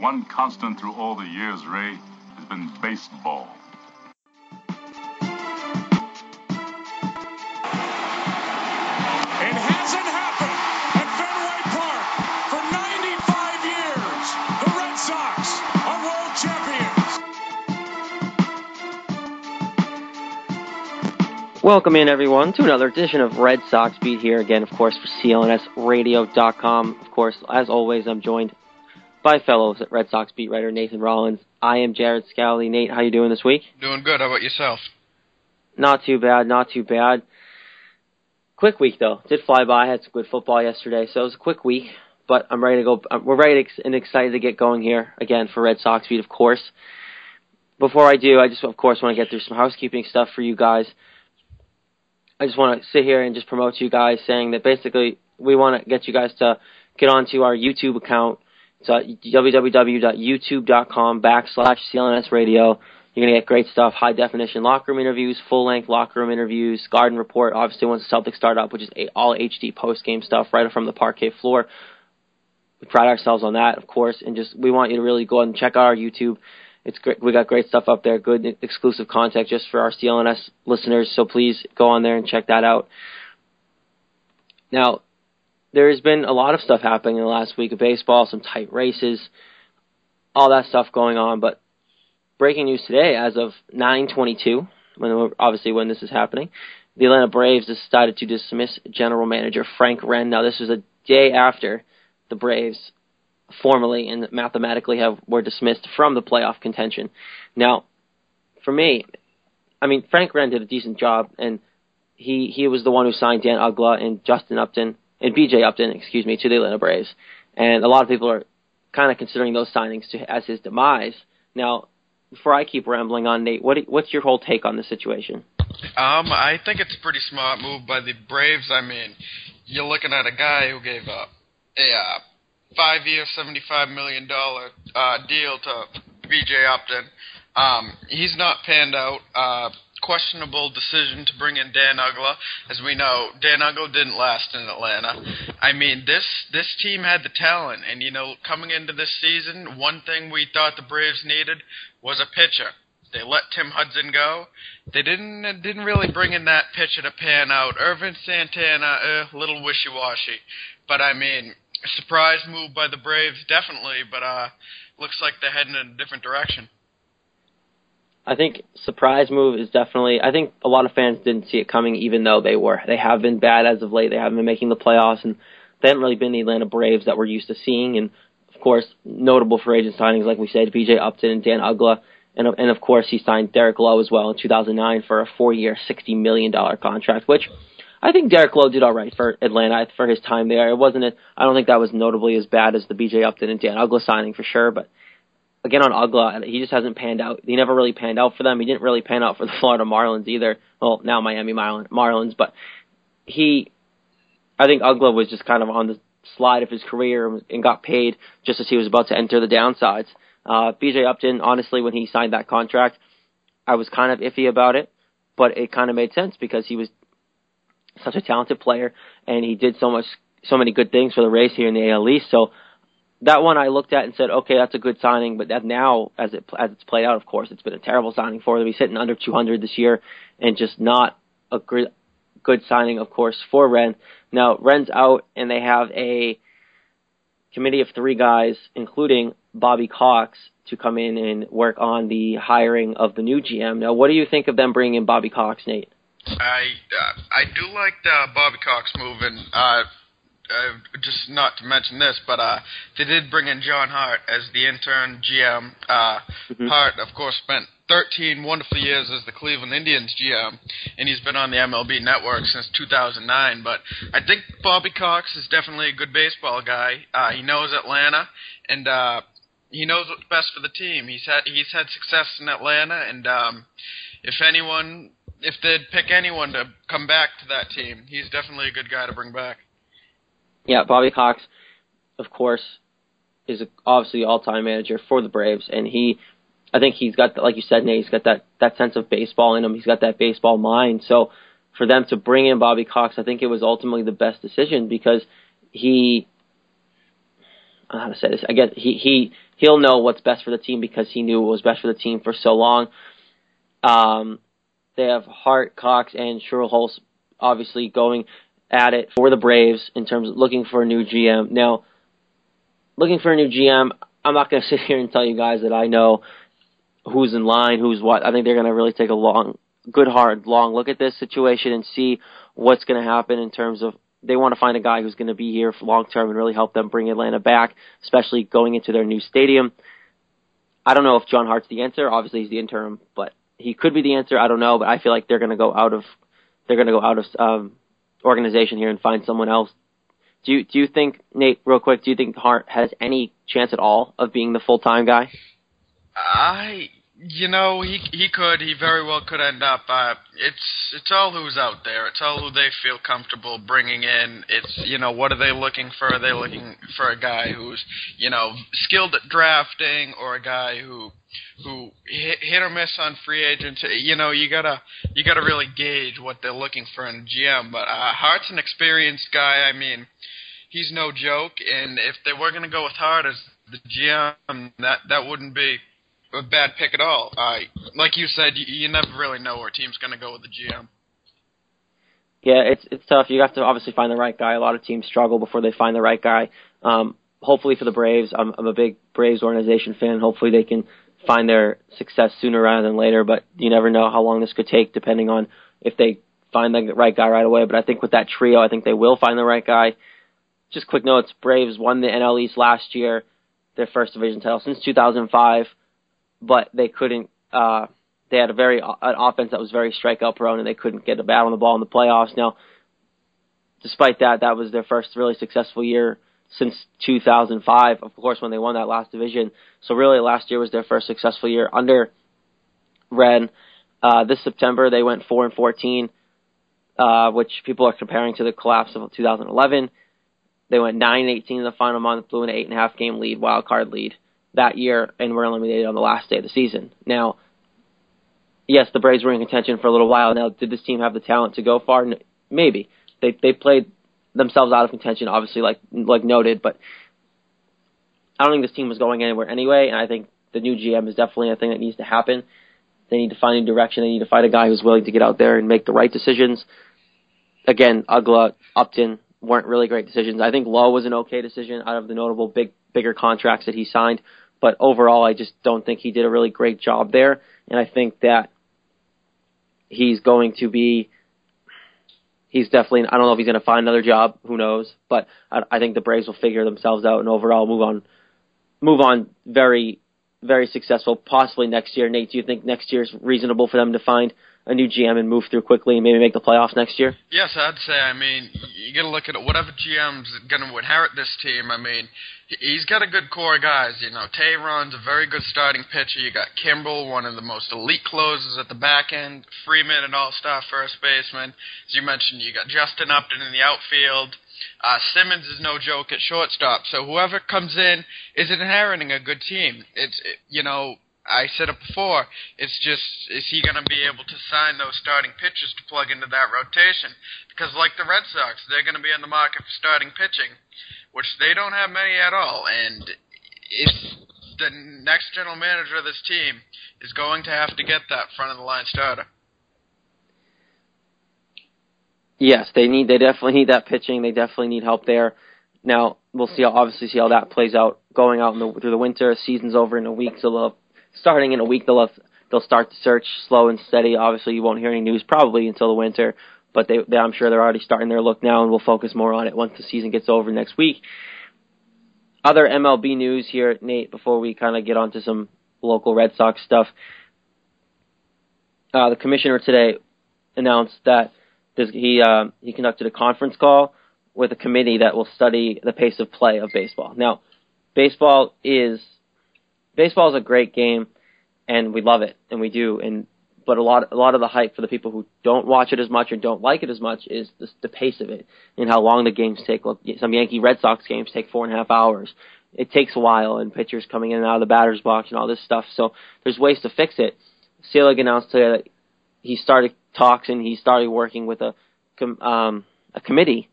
The one constant through all the years, Ray, has been baseball. It hasn't happened at Fenway Park for 95 years. The Red Sox are world champions. Welcome in, everyone, to another edition of Red Sox Beat here again, of course, for CLNSradio.com. Of course, as always, I'm joined by fellows at Red Sox beat writer Nathan Rollins. I am Jared Scally. Nate, how you doing this week? Doing good. How about yourself? Not too bad, not too bad. Quick week though. Did fly by. Had some good football yesterday, so it was a quick week. But I'm ready to go. Uh, we're ready and excited to get going here again for Red Sox beat, of course. Before I do, I just of course want to get through some housekeeping stuff for you guys. I just want to sit here and just promote you guys, saying that basically we want to get you guys to get onto our YouTube account. It's www.youtube.com backslash CLNS Radio. You're going to get great stuff, high definition locker room interviews, full length locker room interviews, Garden Report, obviously once the Celtics start up, which is all HD post game stuff right from the parquet floor. We pride ourselves on that, of course, and just we want you to really go and check out our YouTube. It's great. We got great stuff up there, good exclusive content just for our CLNS listeners. So please go on there and check that out. Now, there has been a lot of stuff happening in the last week of baseball, some tight races, all that stuff going on. But breaking news today, as of 9:22, when obviously when this is happening, the Atlanta Braves decided to dismiss general manager Frank Wren. Now, this was a day after the Braves formally and mathematically have were dismissed from the playoff contention. Now, for me, I mean Frank Wren did a decent job, and he he was the one who signed Dan Uggla and Justin Upton and B.J. Upton, excuse me, to the Atlanta Braves. And a lot of people are kind of considering those signings to, as his demise. Now, before I keep rambling on, Nate, what what's your whole take on the situation? Um, I think it's a pretty smart move by the Braves. I mean, you're looking at a guy who gave up a uh, five-year, seventy-five million dollar uh, deal to B.J. Upton. Um, he's not panned out. Uh, questionable decision to bring in Dan Uggla. As we know, Dan Uggla didn't last in Atlanta. I mean, this this team had the talent, and you know, coming into this season, one thing we thought the Braves needed was a pitcher. They let Tim Hudson go. They didn't didn't really bring in that pitcher to pan out. Ervin Santana, eh, a little wishy washy, but I mean, surprise move by the Braves, definitely. But uh, looks like they're heading in a different direction. I think surprise move is definitely. I think a lot of fans didn't see it coming, even though they were. They have been bad as of late. They haven't been making the playoffs, and they haven't really been the Atlanta Braves that we're used to seeing. And of course, notable for agent signings, like we said, B.J. Upton and Dan Uggla, and and of course he signed Derek Lowe as well in 2009 for a four-year, sixty million dollar contract, which. I think Derek Lowe did all right for Atlanta for his time there. It wasn't. I don't think that was notably as bad as the B.J. Upton and Dan Uggla signing for sure, but again on Uggla, he just hasn't panned out. He never really panned out for them. He didn't really pan out for the Florida Marlins either. Well, now Miami Marlins, but he, I think Uggla was just kind of on the slide of his career and got paid just as he was about to enter the downsides. Uh, BJ Upton, honestly, when he signed that contract, I was kind of iffy about it, but it kind of made sense because he was such a talented player and he did so much, so many good things for the Rays here in the AL East. So that one I looked at and said, okay, that's a good signing. But that now, as it as it's played out, of course, it's been a terrible signing for them. He's hitting under 200 this year, and just not a good good signing, of course, for Wren. Now Wren's out, and they have a committee of three guys, including Bobby Cox, to come in and work on the hiring of the new GM. Now, what do you think of them bringing in Bobby Cox, Nate? I uh, I do like the Bobby Cox move, and uh, uh, just not to mention this, but uh, they did bring in John Hart as the intern GM. Uh, mm-hmm. Hart, of course, spent 13 wonderful years as the Cleveland Indians GM, and he's been on the MLB Network since 2009. But I think Bobby Cox is definitely a good baseball guy. Uh, he knows Atlanta, and uh, he knows what's best for the team. He's had he's had success in Atlanta, and um, if anyone, if they'd pick anyone to come back to that team, he's definitely a good guy to bring back. Yeah, Bobby Cox, of course, is obviously all-time manager for the Braves, and he, I think he's got, like you said, Nate, he's got that that sense of baseball in him. He's got that baseball mind. So for them to bring in Bobby Cox, I think it was ultimately the best decision because he, I don't know how to say this. I guess he he he'll know what's best for the team because he knew what was best for the team for so long. Um, they have Hart, Cox, and Schuerholz obviously going at it for the Braves in terms of looking for a new GM. Now, looking for a new GM, I'm not going to sit here and tell you guys that I know who's in line, who's what. I think they're going to really take a long, good, hard, long look at this situation and see what's going to happen in terms of they want to find a guy who's going to be here long term and really help them bring Atlanta back, especially going into their new stadium. I don't know if John Hart's the answer. Obviously, he's the interim, but he could be the answer. I don't know, but I feel like they're going to go out of they're going to go out of um, organization here and find someone else. Do you do you think Nate, real quick? Do you think Hart has any chance at all of being the full time guy? I, you know, he he could. He very well could end up. Uh, it's it's all who's out there. It's all who they feel comfortable bringing in. It's you know what are they looking for? Are they looking for a guy who's you know skilled at drafting or a guy who who hit, hit or miss on free agents. You know, you gotta you gotta really gauge what they're looking for in a GM. But uh, Hart's an experienced guy. I mean, he's no joke. And if they were gonna go with Hart as the GM, that that wouldn't be a bad pick at all. I like you said, you, you never really know where a team's gonna go with the GM. Yeah, it's it's tough. You have to obviously find the right guy. A lot of teams struggle before they find the right guy. Um, hopefully for the Braves, I'm, I'm a big Braves organization fan. Hopefully they can find their success sooner rather than later. But you never know how long this could take, depending on if they find the right guy right away. But I think with that trio, I think they will find the right guy. Just quick notes: Braves won the NL East last year, their first division title since 2005, but they couldn't. Uh, they had a very an offense that was very strikeout prone, and they couldn't get a bat on the ball in the playoffs. Now, despite that, that was their first really successful year since 2005, of course, when they won that last division. So really, last year was their first successful year under Wren. Uh, this September, they went 4 and 14, uh, which people are comparing to the collapse of 2011. They went 9 and 18 in the final month, blew an eight and a half game lead, wild card lead that year, and were eliminated on the last day of the season. Now, yes, the Braves were in contention for a little while. Now, did this team have the talent to go far? Maybe. They they played themselves out of contention, obviously, like like noted. But I don't think this team was going anywhere anyway, and I think the new GM is definitely a thing that needs to happen. They need to find a direction. They need to find a guy who's willing to get out there and make the right decisions. Again, Uggla, Upton weren't really great decisions. I think Lowe was an okay decision out of the notable big bigger contracts that he signed, but overall, I just don't think he did a really great job there. And I think that he's going to be he's definitely. I don't know if he's going to find another job. Who knows? But I, I think the Braves will figure themselves out and overall move on, move on very, very successful. Possibly next year. Nate, do you think next year is reasonable for them to find a new GM and move through quickly and maybe make the playoffs next year? Yes, I'd say. I mean, you got to look at it. Whatever GM's going to inherit this team. I mean, he's got a good core of guys. You know, Teheran's a very good starting pitcher. You got Kimbrel, one of the most elite closers at the back end. Freeman, an all-star first baseman. As you mentioned, you got Justin Upton in the outfield. Uh, Simmons is no joke at shortstop. So whoever comes in is inheriting a good team. It's it, you know I said it before. It's just is he going to be able to sign those starting pitchers to plug into that rotation? Because like the Red Sox, they're going to be on the market for starting pitching, which they don't have many at all. And if the next general manager of this team is going to have to get that front of the line starter. Yes, they need. They definitely need that pitching. They definitely need help there. Now, we'll see how obviously see how that plays out going out the, through the winter. Season's over in a week, so they'll starting in a week they'll have, they'll start the search slow and steady. Obviously, you won't hear any news probably until the winter, but they, they I'm sure they're already starting their look now, and we'll focus more on it once the season gets over next week. Other MLB news here, Nate, before we kind of get onto some local Red Sox stuff. Uh, the commissioner today announced that he uh, he conducted a conference call with a committee that will study the pace of play of baseball. Now, baseball is baseball is a great game, and we love it, and we do. And but a lot a lot of the hype for the people who don't watch it as much or don't like it as much is the, the pace of it and how long the games take. Some Yankee Red Sox games take four and a half hours. It takes a while, and pitchers coming in and out of the batter's box and all this stuff. So there's ways to fix it. Selig announced today that he started talks and he started working with a um, a committee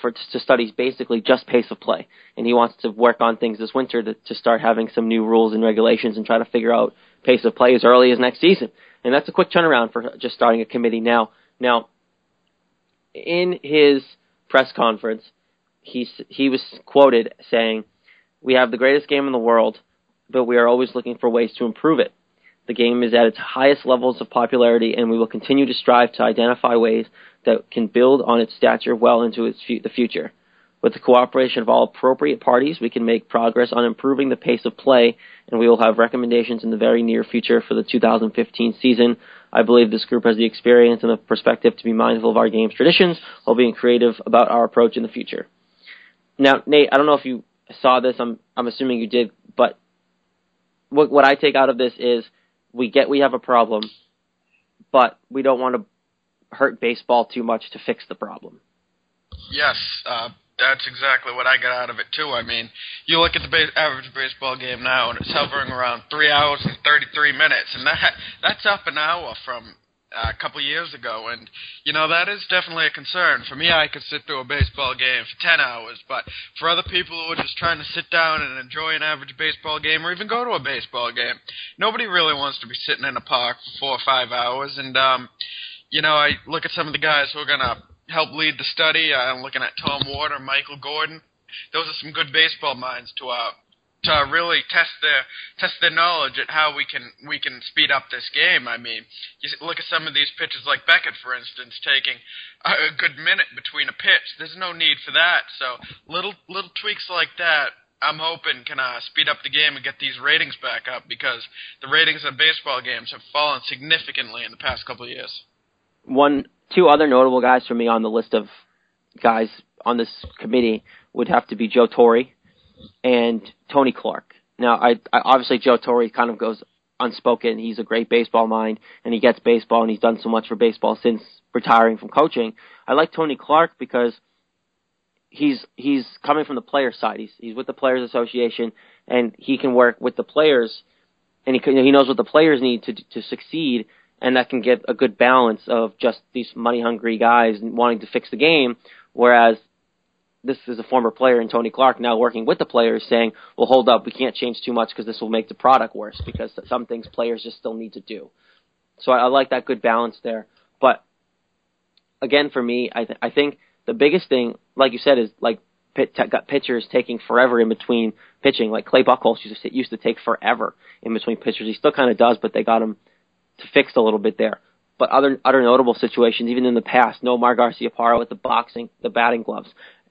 for to study basically just pace of play, and he wants to work on things this winter to, to start having some new rules and regulations and try to figure out pace of play as early as next season. And that's a quick turnaround for just starting a committee now. Now, in his press conference, he he was quoted saying, "We have the greatest game in the world, but we are always looking for ways to improve it." The game is at its highest levels of popularity, and we will continue to strive to identify ways that can build on its stature well into its fu- the future. With the cooperation of all appropriate parties, we can make progress on improving the pace of play, and we will have recommendations in the very near future for the 2015 season. I believe this group has the experience and the perspective to be mindful of our game's traditions while being creative about our approach in the future. Now, Nate, I don't know if you saw this. I'm I'm assuming you did, but what what I take out of this is we get we have a problem, but we don't want to hurt baseball too much to fix the problem. Yes, uh, that's exactly what I got out of it too. I mean, you look at the base, average baseball game now, and it's hovering around three hours and thirty-three minutes, and that that's up an hour from uh, a couple years ago, and you know that is definitely a concern. For me, I could sit through a baseball game for ten hours, but for other people who are just trying to sit down and enjoy an average baseball game, or even go to a baseball game, nobody really wants to be sitting in a park for four or five hours. And um, you know, I look at some of the guys who are gonna help lead the study. I'm looking at Tom Ward or Michael Gordon. Those are some good baseball minds to uh, to really test their test their knowledge at how we can we can speed up this game. I mean, you look at some of these pitches like Beckett, for instance, taking a good minute between a pitch. There's no need for that. So little little tweaks like that. I'm hoping can uh, speed up the game and get these ratings back up because the ratings of baseball games have fallen significantly in the past couple of years. One, two other notable guys for me on the list of guys on this committee would have to be Joe Torre and Tony Clark. Now, I, I obviously Joe Torre kind of goes unspoken. He's a great baseball mind, and he gets baseball, and he's done so much for baseball since retiring from coaching. I like Tony Clark because he's he's coming from the player side. He's he's with the Players Association, and he can work with the players, and he he knows what the players need to to succeed, and that can get a good balance of just these money hungry guys wanting to fix the game, whereas this is a former player and Tony Clark now working with the players saying, well, hold up, we can't change too much because this will make the product worse because some things players just still need to do. So I, I like that good balance there. But again, for me, I, th- I think the biggest thing, like you said, is like pit- t- got pitchers taking forever in between pitching. Like Clay Buchholz used to, used to take forever in between pitchers. He still kind of does, but they got him to fix a little bit there. But other other notable situations, even in the past, Nomar Garciaparra with the boxing, the batting gloves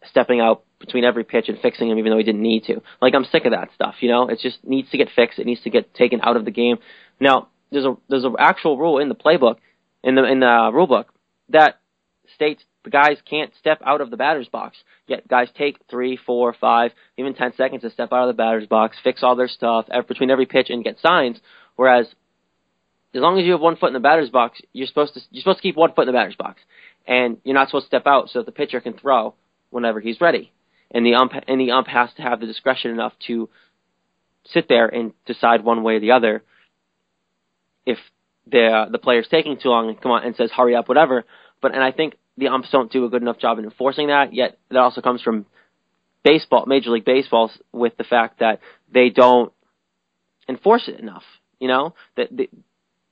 stepping out between every pitch and fixing him even though he didn't need to. Like I'm sick of that stuff, you know? It just needs to get fixed. It needs to get taken out of the game. Now, there's a there's an actual rule in the playbook, in the in the uh, rule book that states the guys can't step out of the batter's box. Yet guys take three, four, five, even ten seconds to step out of the batter's box, fix all their stuff between every pitch, and get signs. Whereas, as long as you have one foot in the batter's box, you're supposed to you're supposed to keep one foot in the batter's box, and you're not supposed to step out so that the pitcher can throw whenever he's ready. And the ump and the ump has to have the discretion enough to sit there and decide one way or the other if the uh, the player's taking too long and come on and says hurry up whatever. But and I think the umps don't do a good enough job in enforcing that. Yet that also comes from baseball, Major League Baseball, with the fact that they don't enforce it enough. You know that the,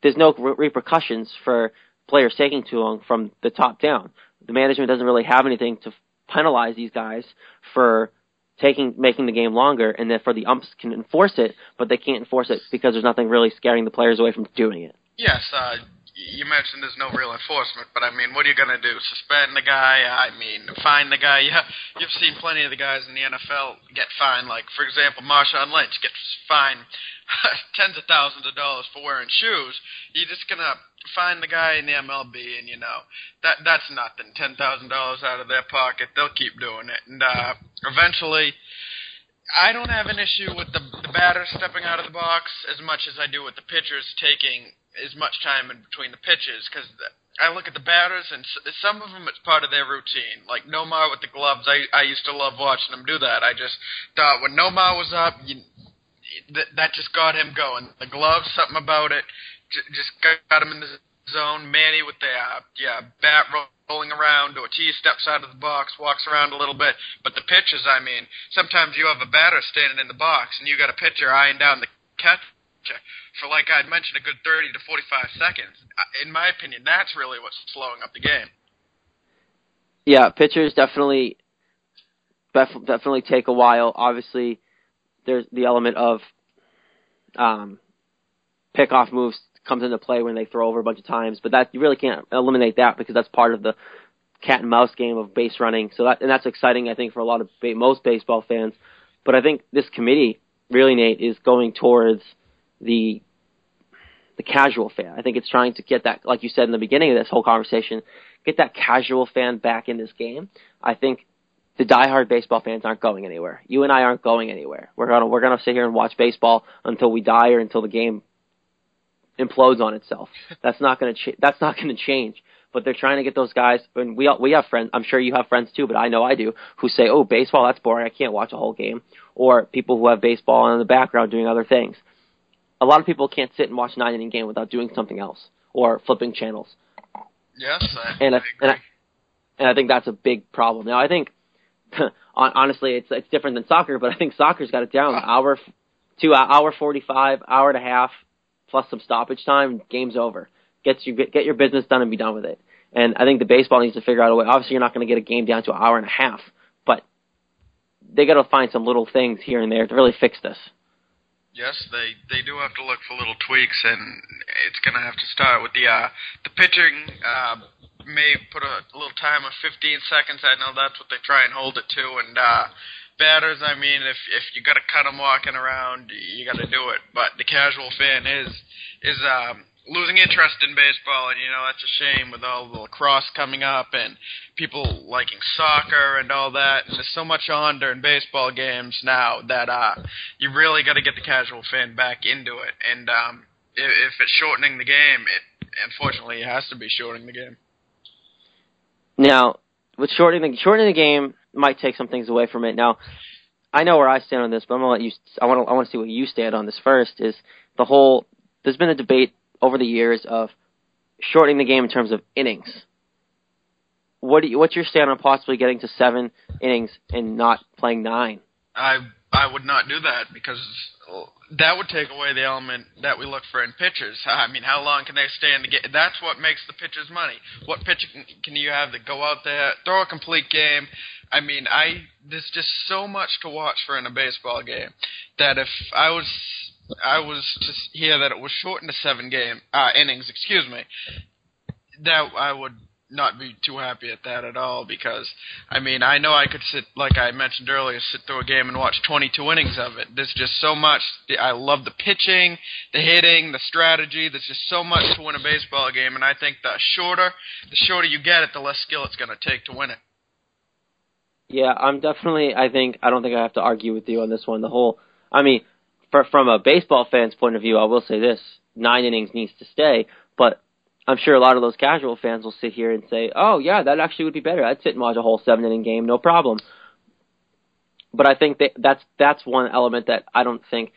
there's no repercussions for players taking too long from the top down. The management doesn't really have anything to penalize these guys for taking making the game longer, and therefore the umps can enforce it, but they can't enforce it because there's nothing really scaring the players away from doing it. Yes, uh, you mentioned there's no real enforcement, but I mean, what are you gonna do? Suspend the guy? I mean, fine the guy? Yeah, you've seen plenty of the guys in the NFL get fined. Like, for example, Marshawn Lynch gets fined tens of thousands of dollars for wearing shoes. You're just gonna fine the guy in the MLB, and you know that that's nothing. Ten thousand dollars out of their pocket, they'll keep doing it, and uh, eventually. I don't have an issue with the, the batter stepping out of the box as much as I do with the pitchers taking as much time in between the pitches because I look at the batters and some of them it's part of their routine. Like Nomar with the gloves, I I used to love watching him do that. I just thought when Nomar was up, you, that that just got him going. The gloves, something about it, j- just got him in the zone. Manny with the uh, yeah bat rolling around. Ortiz steps out of the box, walks around a little bit. But the pitches, I mean, sometimes you have a batter standing in the box and you got a pitcher eyeing down the catcher for like I'd mentioned a good 30 to 45 seconds. In my opinion, that's really what's slowing up the game. Yeah, pitchers definitely definitely take a while. Obviously, there's the element of um, pickoff moves comes into play when they throw over a bunch of times, but that you really can't eliminate that because that's part of the cat and mouse game of base running. So that and that's exciting, I think, for a lot of most baseball fans. But I think this committee really, Nate, is going towards the the casual fan. I think it's trying to get that, like you said in the beginning of this whole conversation, get that casual fan back in this game. I think the diehard baseball fans aren't going anywhere. You and I aren't going anywhere. We're gonna we're gonna sit here and watch baseball until we die or until the game implodes on itself. That's not gonna ch- that's not gonna change. But they're trying to get those guys, and we all, we have friends. I'm sure you have friends too, but I know I do who say, "Oh, baseball, that's boring. I can't watch a whole game." Or people who have baseball in the background doing other things a lot of people can't sit and watch a nine inning game without doing something else or flipping channels. Yes, I, and I, I and I, and I think that's a big problem. Now I think honestly it's it's different than soccer, but I think soccer's got it down. Hour two uh, hour forty five, hour and a half plus some stoppage time, game's over. Gets you get your business done and be done with it. And I think the baseball needs to figure out a way. Obviously, you're not going to get a game down to an hour and a half, but they got to find some little things here and there to really fix this. Yes, they they do have to look for little tweaks, and it's going to have to start with the uh, the pitching. Uh, may put a little time of 15 seconds. I know that's what they try and hold it to, and uh, batters. I mean, if if you got to cut them walking around, you got to do it. But the casual fan is is um, losing interest in baseball, and you know that's a shame with all the lacrosse coming up and people liking soccer and all that. And there's so much on during baseball games now that uh, you really got to get the casual fan back into it. And um, if, if it's shortening the game, it unfortunately it has to be shortening the game. Now, with shortening the shortening the game might take some things away from it. Now, I know where I stand on this, but I'm gonna let you. I want to. I want to see what you stand on this first. Is the whole? There's been a debate over the years of shortening the game in terms of innings. What do you, what's your stand on possibly getting to seven innings and not playing nine? I I would not do that because that would take away the element that we look for in pitchers. I mean, how long can they stay in the game? That's what makes the pitchers money. What pitcher can you have that go out there, throw a complete game? I mean, I there's just so much to watch for in a baseball game that if I was I was to hear that it was shortened to seven game uh, innings. Excuse me. That I would not be too happy at that at all because I mean I know I could sit like I mentioned earlier sit through a game and watch 22 innings of it. There's just so much. I love the pitching, the hitting, the strategy. There's just so much to win a baseball game, and I think the shorter the shorter you get it, the less skill it's going to take to win it. Yeah, I'm definitely. I think I don't think I have to argue with you on this one. The whole. I mean, from a baseball fan's point of view, I will say this: nine innings needs to stay. But I'm sure a lot of those casual fans will sit here and say, "Oh, yeah, that actually would be better. I'd sit and watch a whole seven inning game, no problem." But I think that that's that's one element that I don't think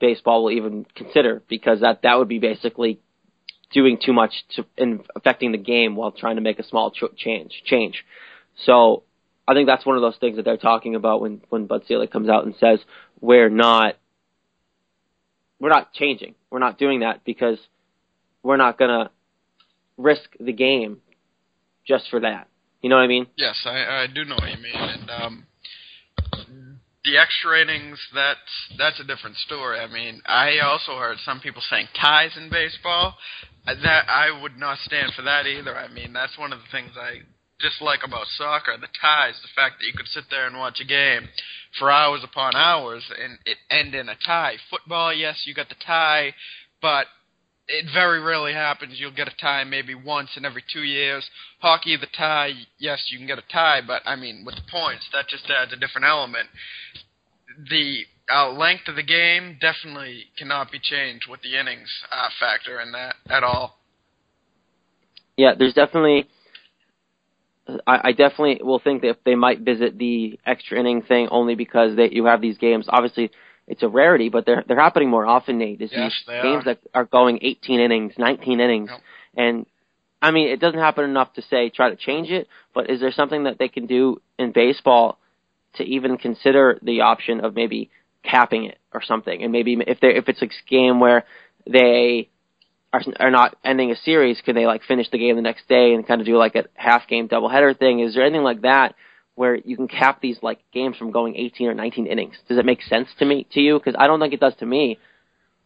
baseball will even consider because that that would be basically doing too much to in affecting the game while trying to make a small ch- change change. So I think that's one of those things that they're talking about when when Bud Selig comes out and says we're not we're not changing. We're not doing that because we're not gonna risk the game just for that. You know what I mean? Yes, I, I do know what you mean, and um, the extra innings, that's that's a different story. I mean, I also heard some people saying ties in baseball. That I would not stand for that either. I mean, that's one of the things I dislike about soccer, the ties, the fact that you could sit there and watch a game for hours upon hours and it end in a tie. Football, yes, you got the tie, but it very rarely happens. You'll get a tie maybe once in every two years. Hockey, the tie, yes, you can get a tie, but I mean, with the points, that just adds a different element. The uh, length of the game definitely cannot be changed with the innings uh, factor in that at all. Yeah, there's definitely. I, I definitely will think that they might visit the extra inning thing only because they, you have these games. Obviously, it's a rarity, but they're they're happening more often. Nate, is yes, these games are. that are going 18 innings, 19 innings, Yep. and I mean it doesn't happen enough to say try to change it. But is there something that they can do in baseball to even consider the option of maybe capping it or something? And maybe if they if it's a game where they are are not ending a series, can they like finish the game the next day and kind of do like a half game doubleheader thing? Is there anything like that where you can cap these like games from going 18 or 19 innings? Does it make sense to me to you? Because I don't think it does to me.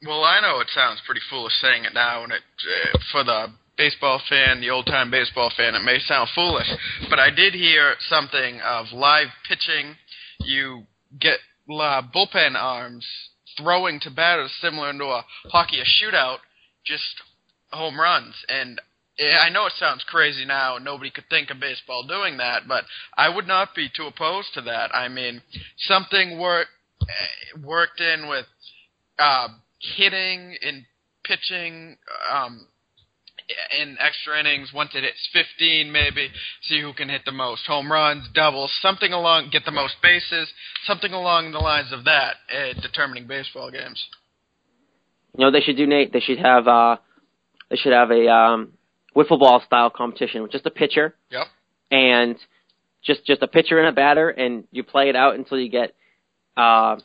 Well, I know it sounds pretty foolish saying it now, and it uh, for the baseball fan, the old time baseball fan, it may sound foolish, but I did hear something of live pitching. You get uh, bullpen arms throwing to batters similar to a hockey a shootout, just home runs. And I know it sounds crazy now. Nobody could think of baseball doing that, but I would not be too opposed to that. I mean, something work, worked in with uh, hitting and pitching um, in extra innings. Once it hits 15, maybe see who can hit the most home runs, doubles, something along, get the most bases, something along the lines of that, uh, determining baseball games. You know, they should do Nate. They should have uh, they should have a um, wiffle ball style competition with just a pitcher Yep. and just just a pitcher and a batter, and you play it out until you get uh,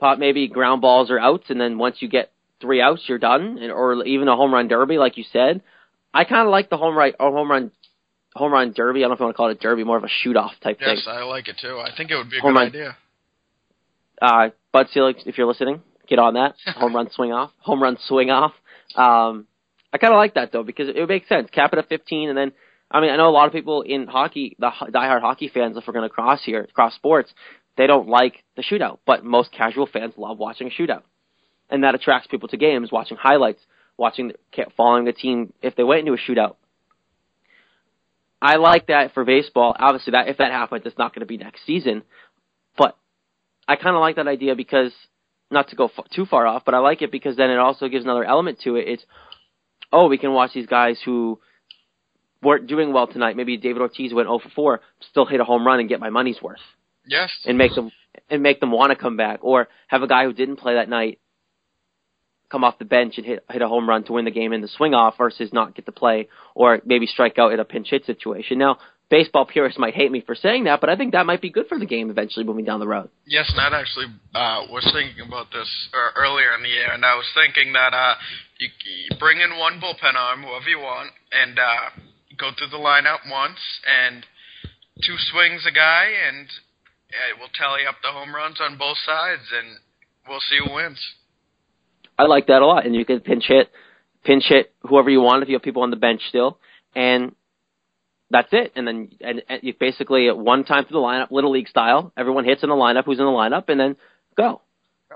pot maybe ground balls or outs, and then once you get three outs, you're done, and, or even a home run derby, like you said. I kind of like the home run or home run home run derby. I don't know if you want to call it a derby, more of a shoot off type thing. Yes, I like it too. I think it would be a Home good run. idea. uh, Bud Selig, if you're listening, get on that. Home run swing off. Home run swing off. Um, I kind of like that though because it would make sense. Cap it at 15, and then I mean I know a lot of people in hockey, the diehard hockey fans, if we're going to cross here, cross sports, they don't like the shootout, but most casual fans love watching a shootout, and that attracts people to games, watching highlights, watching, following the team if they went into a shootout. I like that for baseball. Obviously, that if that happens, it's not going to be next season. But I kind of like that idea because not to go f- too far off, but I like it because then it also gives another element to it. It's oh, we can watch these guys who weren't doing well tonight. Maybe David Ortiz went 0 for 4, still hit a home run and get my money's worth Yes. and make them and make them want to come back, or have a guy who didn't play that night come off the bench and hit hit a home run to win the game in the swing off versus not get to play, or maybe strike out in a pinch hit situation. Now, baseball purists might hate me for saying that, but I think that might be good for the game eventually moving down the road. Yes, and I actually uh, was thinking about this uh, earlier in the year, and I was thinking that uh, you, you bring in one bullpen arm, whoever you want, and uh, go through the lineup once, and two swings a guy, and it will tally up the home runs on both sides, and we'll see who wins. I like that a lot, and you can pinch hit, pinch hit whoever you want if you have people on the bench still, and that's it. And then and, and you basically at one time through the lineup, little league style, everyone hits in the lineup who's in the lineup, and then go.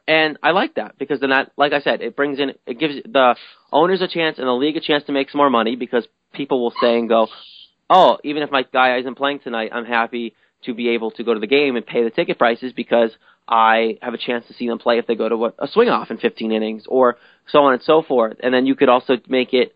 And I like that because then that, like I said, it brings in, it gives the owners a chance and the league a chance to make some more money because people will say and go, oh, even if my guy isn't playing tonight, I'm happy to be able to go to the game and pay the ticket prices because I have a chance to see them play if they go to a, a swing off in 15 innings or so on and so forth. And then you could also make it,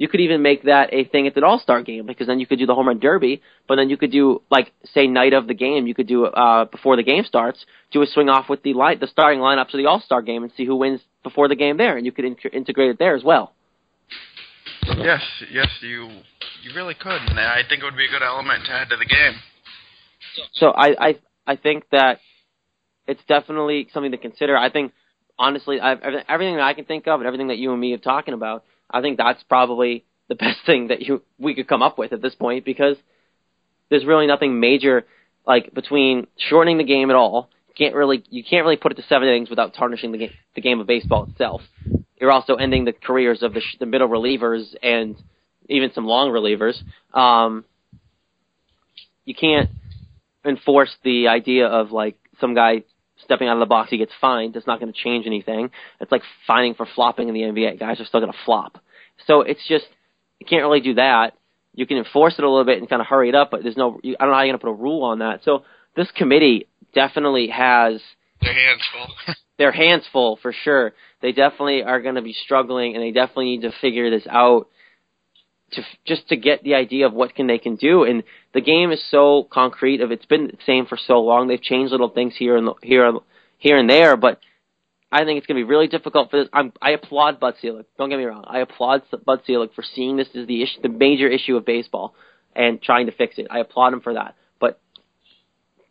you could even make that a thing at the All Star game because then you could do the home run derby, but then you could do like say night of the game, you could do uh before the game starts, do a swing off with the light, the starting lineups of the All Star game and see who wins before the game there, and you could in- integrate it there as well. Yes, yes, you you really could, and I think it would be a good element to add to the game. So I I I think that it's definitely something to consider. I think honestly, I've, everything- everything that I can think of and everything that you and me are talking about, I think that's probably the best thing that you we could come up with at this point because there's really nothing major like between shortening the game at all, can't really you can't really put it to seven innings without tarnishing the game the game of baseball itself. You're also ending the careers of the, sh- the middle relievers and even some long relievers. Um, you can't enforce the idea of like some guy stepping out of the box, he gets fined. That's not going to change anything. It's like fining for flopping in the NBA. Guys are still going to flop. So it's just you can't really do that. You can enforce it a little bit and kind of hurry it up, but there's no. I don't know how you're going to put a rule on that. So this committee definitely has their hands full. their hands full for sure. They definitely are going to be struggling, and they definitely need to figure this out to just to get the idea of what can they can do. And the game is so concrete. Of it's been the same for so long. They've changed little things here and here here and there, but I think it's going to be really difficult for this. I'm, I applaud Bud Selig. Don't get me wrong. I applaud Bud Selig for seeing this as the issue, the major issue of baseball, and trying to fix it. I applaud him for that. But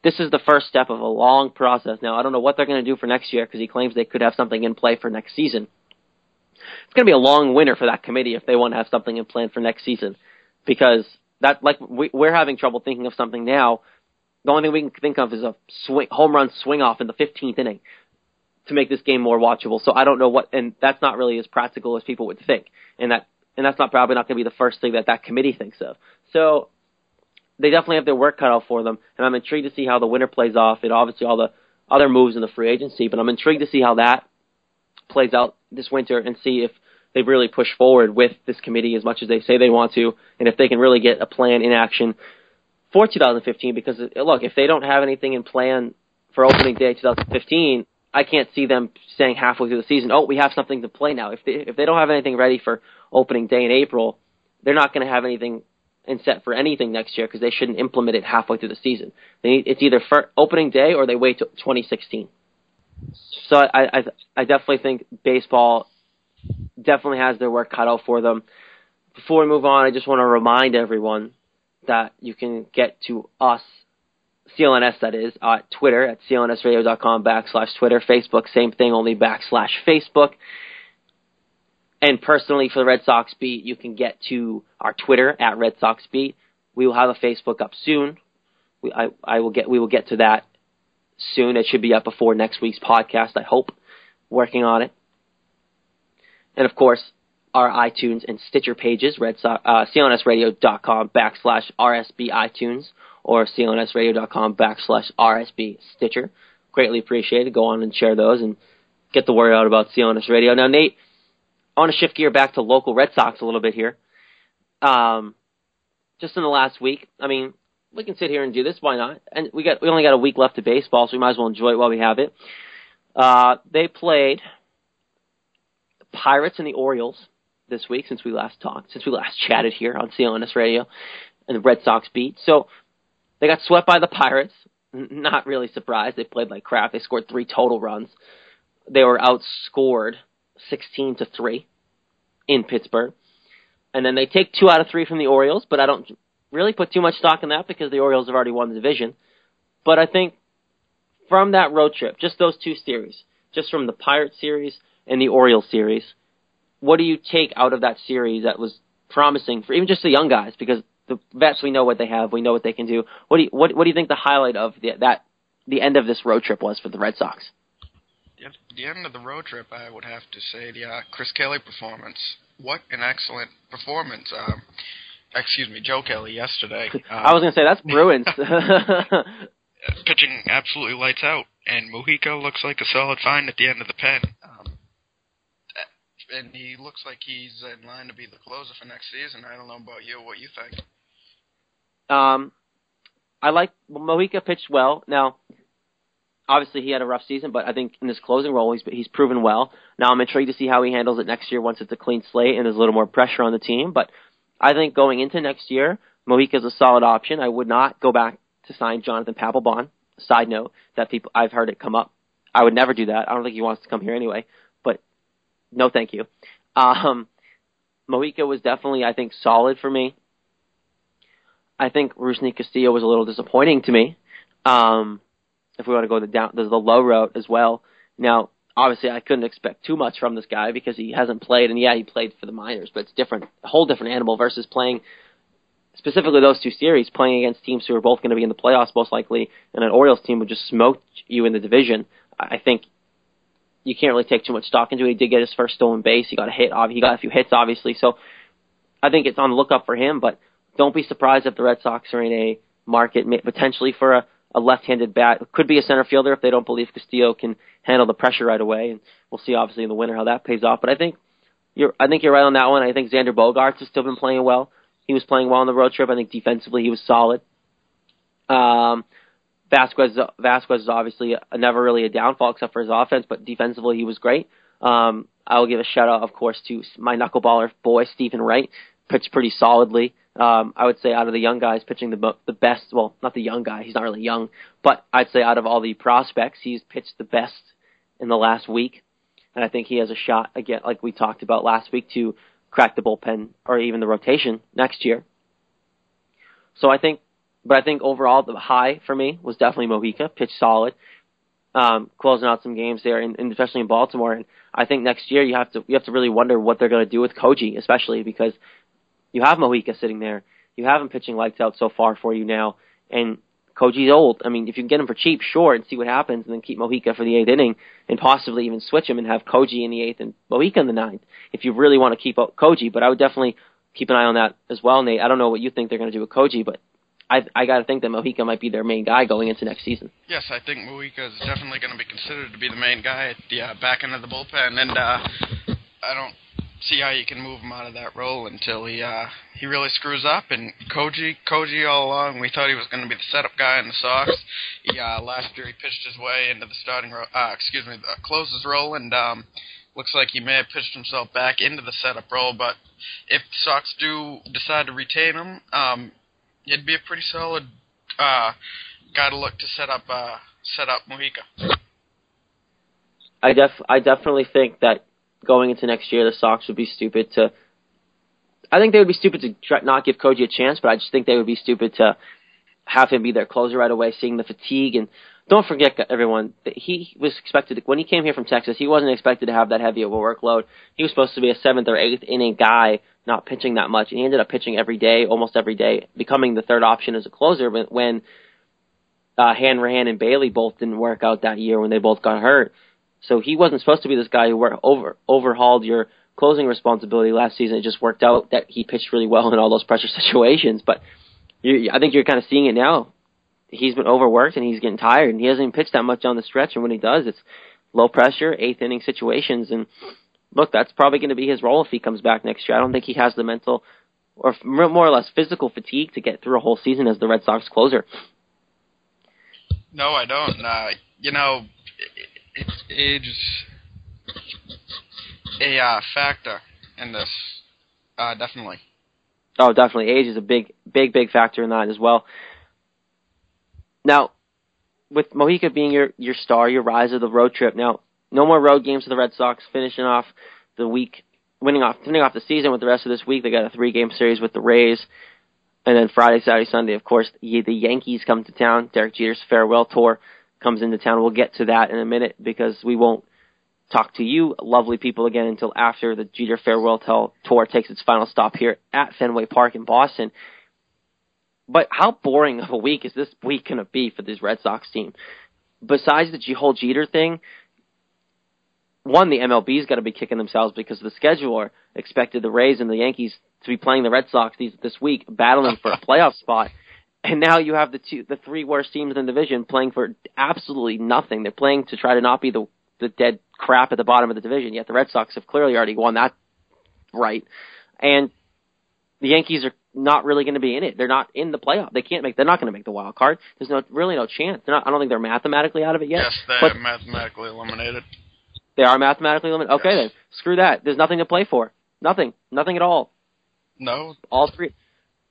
this is the first step of a long process. Now I don't know what they're going to do for next year because he claims they could have something in play for next season. It's going to be a long winter for that committee if they want to have something in plan for next season, because that like we, we're having trouble thinking of something now. The only thing we can think of is a swing, home run swing off in the 15th inning to make this game more watchable. So I don't know what, and that's not really as practical as people would think, and that and that's not probably not going to be the first thing that that committee thinks of. So they definitely have their work cut out for them, and I'm intrigued to see how the winter plays off, and obviously all the other moves in the free agency. But I'm intrigued to see how that plays out this winter and see if they really push forward with this committee as much as they say they want to, and if they can really get a plan in action for 2015. Because look, if they don't have anything in plan for opening day 2015, I can't see them saying halfway through the season, "Oh, we have something to play now." If they if they don't have anything ready for opening day in April, they're not going to have anything in set for anything next year because they shouldn't implement it halfway through the season. They need, it's either for opening day or they wait till 2016. So I, I I definitely think baseball definitely has their work cut out for them. Before we move on, I just want to remind everyone that you can get to us CLNS that is, at Twitter at clnsradio.com backslash Twitter, Facebook, same thing, only backslash Facebook. And personally, for the Red Sox beat, you can get to our Twitter at Red Sox beat. We will have a Facebook up soon. We, I, I will get, we will get to that soon. It should be up before next week's podcast, I hope. Working on it. And of course, our iTunes and Stitcher pages, Red Sox, uh, clnsradio.com backslash RSB iTunes or clnsradio.com backslash RSB Stitcher. Greatly appreciated. Go on and share those and get the word out about CLNS Radio. Now, Nate, I want to shift gear back to local Red Sox a little bit here. Um, just in the last week, I mean, we can sit here and do this. Why not? And we got we only got a week left of baseball, so we might as well enjoy it while we have it. Uh, they played Pirates and the Orioles this week since we last talked, since we last chatted here on CLNS Radio, and the Red Sox beat. So they got swept by the Pirates. Not really surprised. They played like crap. They scored three total runs. They were outscored 16 to 3 in Pittsburgh. And then they take two out of three from the Orioles, but I don't really put too much stock in that because the Orioles have already won the division. But I think from that road trip, just those two series, just from the Pirates series and the Orioles series, what do you take out of that series that was promising for even just the young guys? Because the vets, we know what they have, we know what they can do. What do you, what, what do you think the highlight of the, that the end of this road trip was for the Red Sox? At the end of the road trip, I would have to say the uh, Chris Kelly performance. What an excellent performance! Um, excuse me, Joe Kelly yesterday. Um, I was gonna say that's Bruins. pitching absolutely lights out, and Mujica looks like a solid find at the end of the pen. And he looks like he's in line to be the closer for next season. I don't know about you. What you think? Um, I like Mujica pitched well. Now, obviously he had a rough season, but I think in his closing role he's he's proven well. Now I'm intrigued to see how he handles it next year once it's a clean slate and there's a little more pressure on the team. But I think going into next year, Mujica is a solid option. I would not go back to sign Jonathan Papelbon. Side note that people I've heard it come up. I would never do that. I don't think he wants to come here anyway. No, thank you. Um, was definitely I think solid for me. I think Rusney Castillo was a little disappointing to me. Um, if we want to go the down, the low road as well. Now, obviously, I couldn't expect too much from this guy because he hasn't played, and yeah, he played for the minors, but it's different, a whole different animal versus playing specifically those two series, playing against teams who are both going to be in the playoffs most likely, and an Orioles team who just smoked you in the division. I think you can't really take too much stock into it. He did get his first stolen base. He got a hit. He got a few hits, obviously. So I think it's on the lookup for him. But don't be surprised if the Red Sox are in a market potentially for a, a left-handed bat. It could be a center fielder if they don't believe Castillo can handle the pressure right away. And we'll see, obviously, in the winter how that pays off. But I think you're I think you're right on that one. I think Xander Bogaerts has still been playing well. He was playing well on the road trip. I think defensively he was solid. Um, Vazquez Vazquez is obviously never really a downfall except for his offense, but defensively he was great. Um, I will give a shout out, of course, to my knuckleballer boy Steven Wright. Pitched pretty solidly. Um, I would say out of the young guys, pitching the the best. Well, not the young guy. He's not really young, but I'd say out of all the prospects, he's pitched the best in the last week and I think he has a shot again, like we talked about last week, to crack the bullpen or even the rotation next year. So I think, but I think overall the high for me was definitely Mujica, pitched solid, um, closing out some games there, and, and especially in Baltimore. And I think next year you have to you have to really wonder what they're going to do with Koji, especially because you have Mujica sitting there, you have him pitching lights out so far for you now, and Koji's old. I mean, if you can get him for cheap, sure, and see what happens, and then keep Mujica for the eighth inning, and possibly even switch him and have Koji in the eighth and Mujica in the ninth, if you really want to keep Koji. But I would definitely keep an eye on that as well, Nate. I don't know what you think they're going to do with Koji, but I I got to think that Mujica might be their main guy going into next season. Yes, I think Mujica is definitely going to be considered to be the main guy at the uh, back end of the bullpen, and uh, I don't see how you can move him out of that role until he uh, he really screws up. And Koji Koji all along, we thought he was going to be the setup guy in the Sox. He uh, last year he pitched his way into the starting role. Uh, excuse me, the closes role, and um, looks like he may have pitched himself back into the setup role. But if the Sox do decide to retain him, um, it'd be a pretty solid uh, guy to look to set up uh, set up Mujica. I def I definitely think that going into next year, the Sox would be stupid to. I think they would be stupid to try, not give Koji a chance, but I just think they would be stupid to have him be their closer right away, seeing the fatigue. And don't forget, everyone, that he was expected to, when he came here from Texas, he wasn't expected to have that heavy of a workload. He was supposed to be a seventh or eighth inning guy, not pitching that much, and he ended up pitching every day, almost every day, becoming the third option as a closer. But when uh, Hanrahan and Bailey both didn't work out that year when they both got hurt. So he wasn't supposed to be this guy who over overhauled your closing responsibility last season. It just worked out that he pitched really well in all those pressure situations. But you, I think you're kind of seeing it now. He's been overworked and he's getting tired, and he hasn't even pitched that much on the stretch. And when he does, it's low pressure, eighth inning situations. And look, that's probably going to be his role if he comes back next year. I don't think he has the mental or more or less physical fatigue to get through a whole season as the Red Sox closer. No, I don't. Uh, you know, age is a uh, factor in this, uh, definitely. Oh, definitely. Age is a big, big, big factor in that as well. Now, with Mujica being your your star, your rise of the road trip. Now, no more road games for the Red Sox. Finishing off the week, winning off, finishing off the season with the rest of this week. They got a three game series with the Rays, and then Friday, Saturday, Sunday, of course, the Yankees come to town. Derek Jeter's farewell tour comes into town. We'll get to that in a minute because we won't talk to you, lovely people, again until after the Jeter Farewell Tour takes its final stop here at Fenway Park in Boston. But how boring of a week is this week going to be for this Red Sox team? Besides the whole Jeter thing, one, the MLB's got to be kicking themselves because the scheduler expected the Rays and the Yankees to be playing the Red Sox these, this week, battling for a playoff spot and now you have the two, the three worst teams in the division playing for absolutely nothing. They're playing to try to not be the the dead crap at the bottom of the division. Yet the Red Sox have clearly already won that right, and the Yankees are not really going to be in it. They're not in the playoff. They can't make. They're not going to make the wild card. There's no really no chance. They're not. I don't think they're mathematically out of it yet. Yes, they're mathematically eliminated. They are mathematically eliminated. Okay, yes. then screw that. There's nothing to play for. Nothing. Nothing at all. No. All three.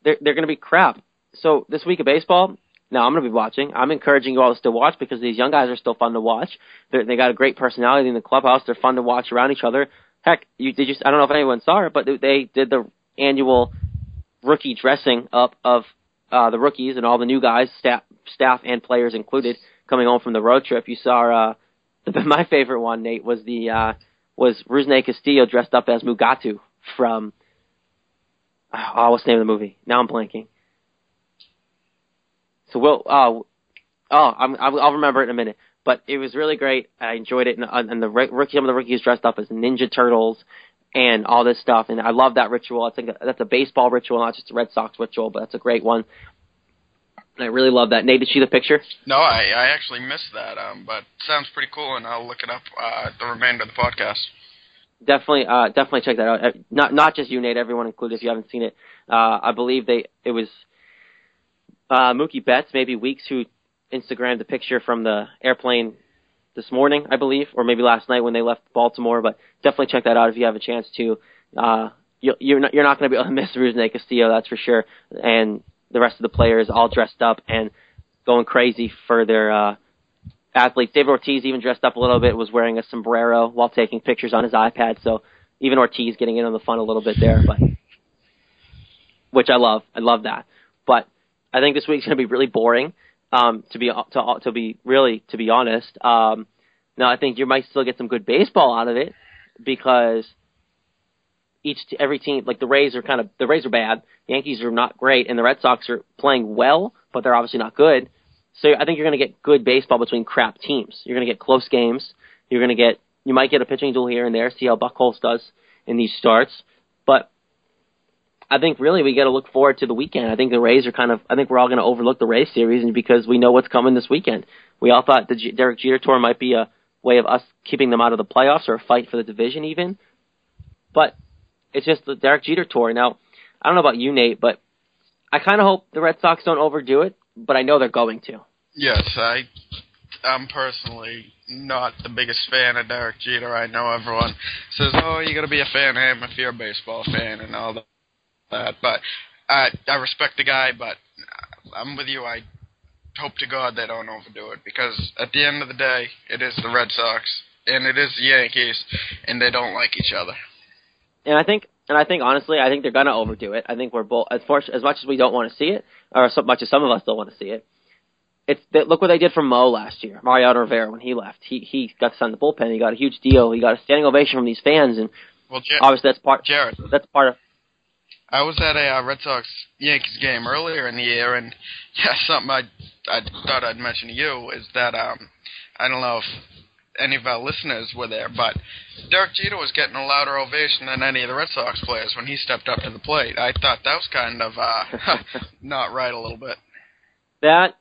They're they're going to be crap so this week of baseball, now I'm going to be watching. I'm encouraging you all to still watch because these young guys are still fun to watch. They're, they got a great personality in the clubhouse. They're fun to watch around each other. Heck, you did just I don't know if anyone saw it, but they did the annual rookie dressing up of uh, the rookies and all the new guys, staff, staff and players included, coming home from the road trip. You saw uh, my favorite one, Nate, was the uh, was Rusney Castillo dressed up as Mugatu from oh, what's the name of the movie? Now I'm blanking. So we'll, uh, oh, I'm, I'll remember it in a minute. but it was really great. I enjoyed it, and, and the rookie, some of the rookies dressed up as Ninja Turtles and all this stuff, and I love that ritual. I think that's a baseball ritual, not just a Red Sox ritual, but that's a great one. I really love that. Nate, did you see the picture? No, I, I actually missed that, um, but sounds pretty cool, and I'll look it up uh, the remainder of the podcast. Definitely, uh, definitely check that out. Uh, not not just you, Nate. Everyone included. If you haven't seen it, uh, I believe they it was uh, Mookie Betts, maybe Weeks, who Instagrammed the picture from the airplane this morning, I believe, or maybe last night when they left Baltimore. But definitely check that out if you have a chance to. Uh, you, you're not you're not going to be able to miss Rusney Castillo, that's for sure. And the rest of the players all dressed up and going crazy for their uh, athletes. David Ortiz even dressed up a little bit, was wearing a sombrero while taking pictures on his iPad. So even Ortiz getting in on the fun a little bit there, but which I love. I love that. But I think this week's going to be really boring. Um, to be to to be really to be honest. Um, now I think you might still get some good baseball out of it because each every team like the Rays are kind of the Rays are bad, the Yankees are not great, and the Red Sox are playing well, but they're obviously not good. So I think you're going to get good baseball between crap teams. You're going to get close games. You're going to get you might get a pitching duel here and there. See how Buchholz does in these starts, I think really we got to look forward to the weekend. I think the Rays are kind of. I think we're all going to overlook the Rays series because we know what's coming this weekend. We all thought the G- Derek Jeter tour might be a way of us keeping them out of the playoffs or a fight for the division even, but it's just the Derek Jeter tour. Now, I don't know about you, Nate, but I kind of hope the Red Sox don't overdo it, but I know they're going to. Yes, I, I'm personally not the biggest fan of Derek Jeter. I know everyone says, "Oh, you got to be a fan of him if you're a baseball fan and all that." But I, I respect the guy, but I'm with you. I hope to God they don't overdo it because at the end of the day, it is the Red Sox and it is the Yankees, and they don't like each other and I think and I think honestly, I think they're gonna overdo it. I think we're both as far as much as we don't want to see it, or so much as some of us don't want to see it. It's they, look what they did for Mo last year, Mariano Rivera when he left. He he got to sign the bullpen. He got a huge deal. He got a standing ovation from these fans, and well, Jar- obviously that's part. Jared, that's part of. I was at a uh, Red Sox Yankees game earlier in the year, and yeah, something I I thought I'd mention to you is that um I don't know if any of our listeners were there, but Derek Jeter was getting a louder ovation than any of the Red Sox players when he stepped up to the plate. I thought that was kind of uh, not right a little bit. That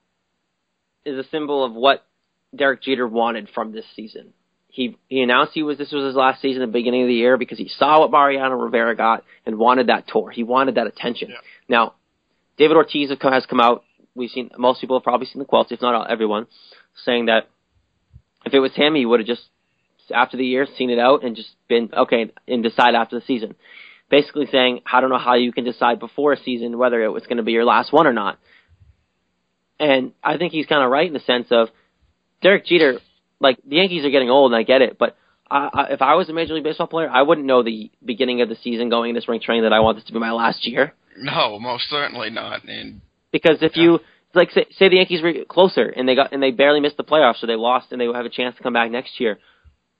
is a symbol of what Derek Jeter wanted from this season. He he announced he was this was his last season at the beginning of the year because he saw what Mariano Rivera got and wanted that tour. He wanted that attention. Yeah. Now, David Ortiz has come out. We've seen most people have probably seen the quotes, if not everyone, saying that if it was him, he would have just after the year seen it out and just been okay and decide after the season. Basically saying, I don't know how you can decide before a season whether it was going to be your last one or not. And I think he's kind of right in the sense of Derek Jeter, like the Yankees are getting old and I get it, but I, I, if I was a Major League Baseball player, I wouldn't know the beginning of the season going into spring training that I want this to be my last year. No, most certainly not. And because if yeah. you like say, say the Yankees were closer and they got and they barely missed the playoffs, so they lost and they would have a chance to come back next year.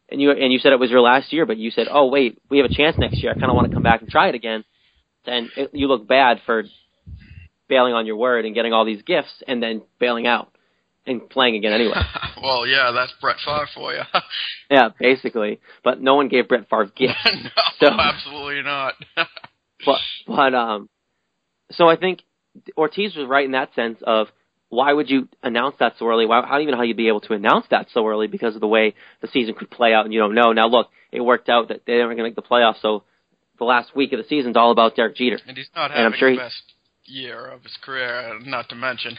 And you and you said it was your last year, but you said, "Oh wait, we have a chance next year. I kind of want to come back and try it again." Then it, you look bad for bailing on your word and getting all these gifts and then bailing out and playing again anyway. well, yeah, that's Brett Favre for you. yeah, basically. But no one gave Brett Favre gifts. no, so, absolutely not. but but um, so I think Ortiz was right in that sense of why would you announce that so early? Why, how even know how you'd be able to announce that so early because of the way the season could play out and you don't know. Now look, it worked out that they weren't going to make the playoffs, so the last week of the season's all about Derek Jeter. And he's not having and I'm sure the best year of his career, not to mention.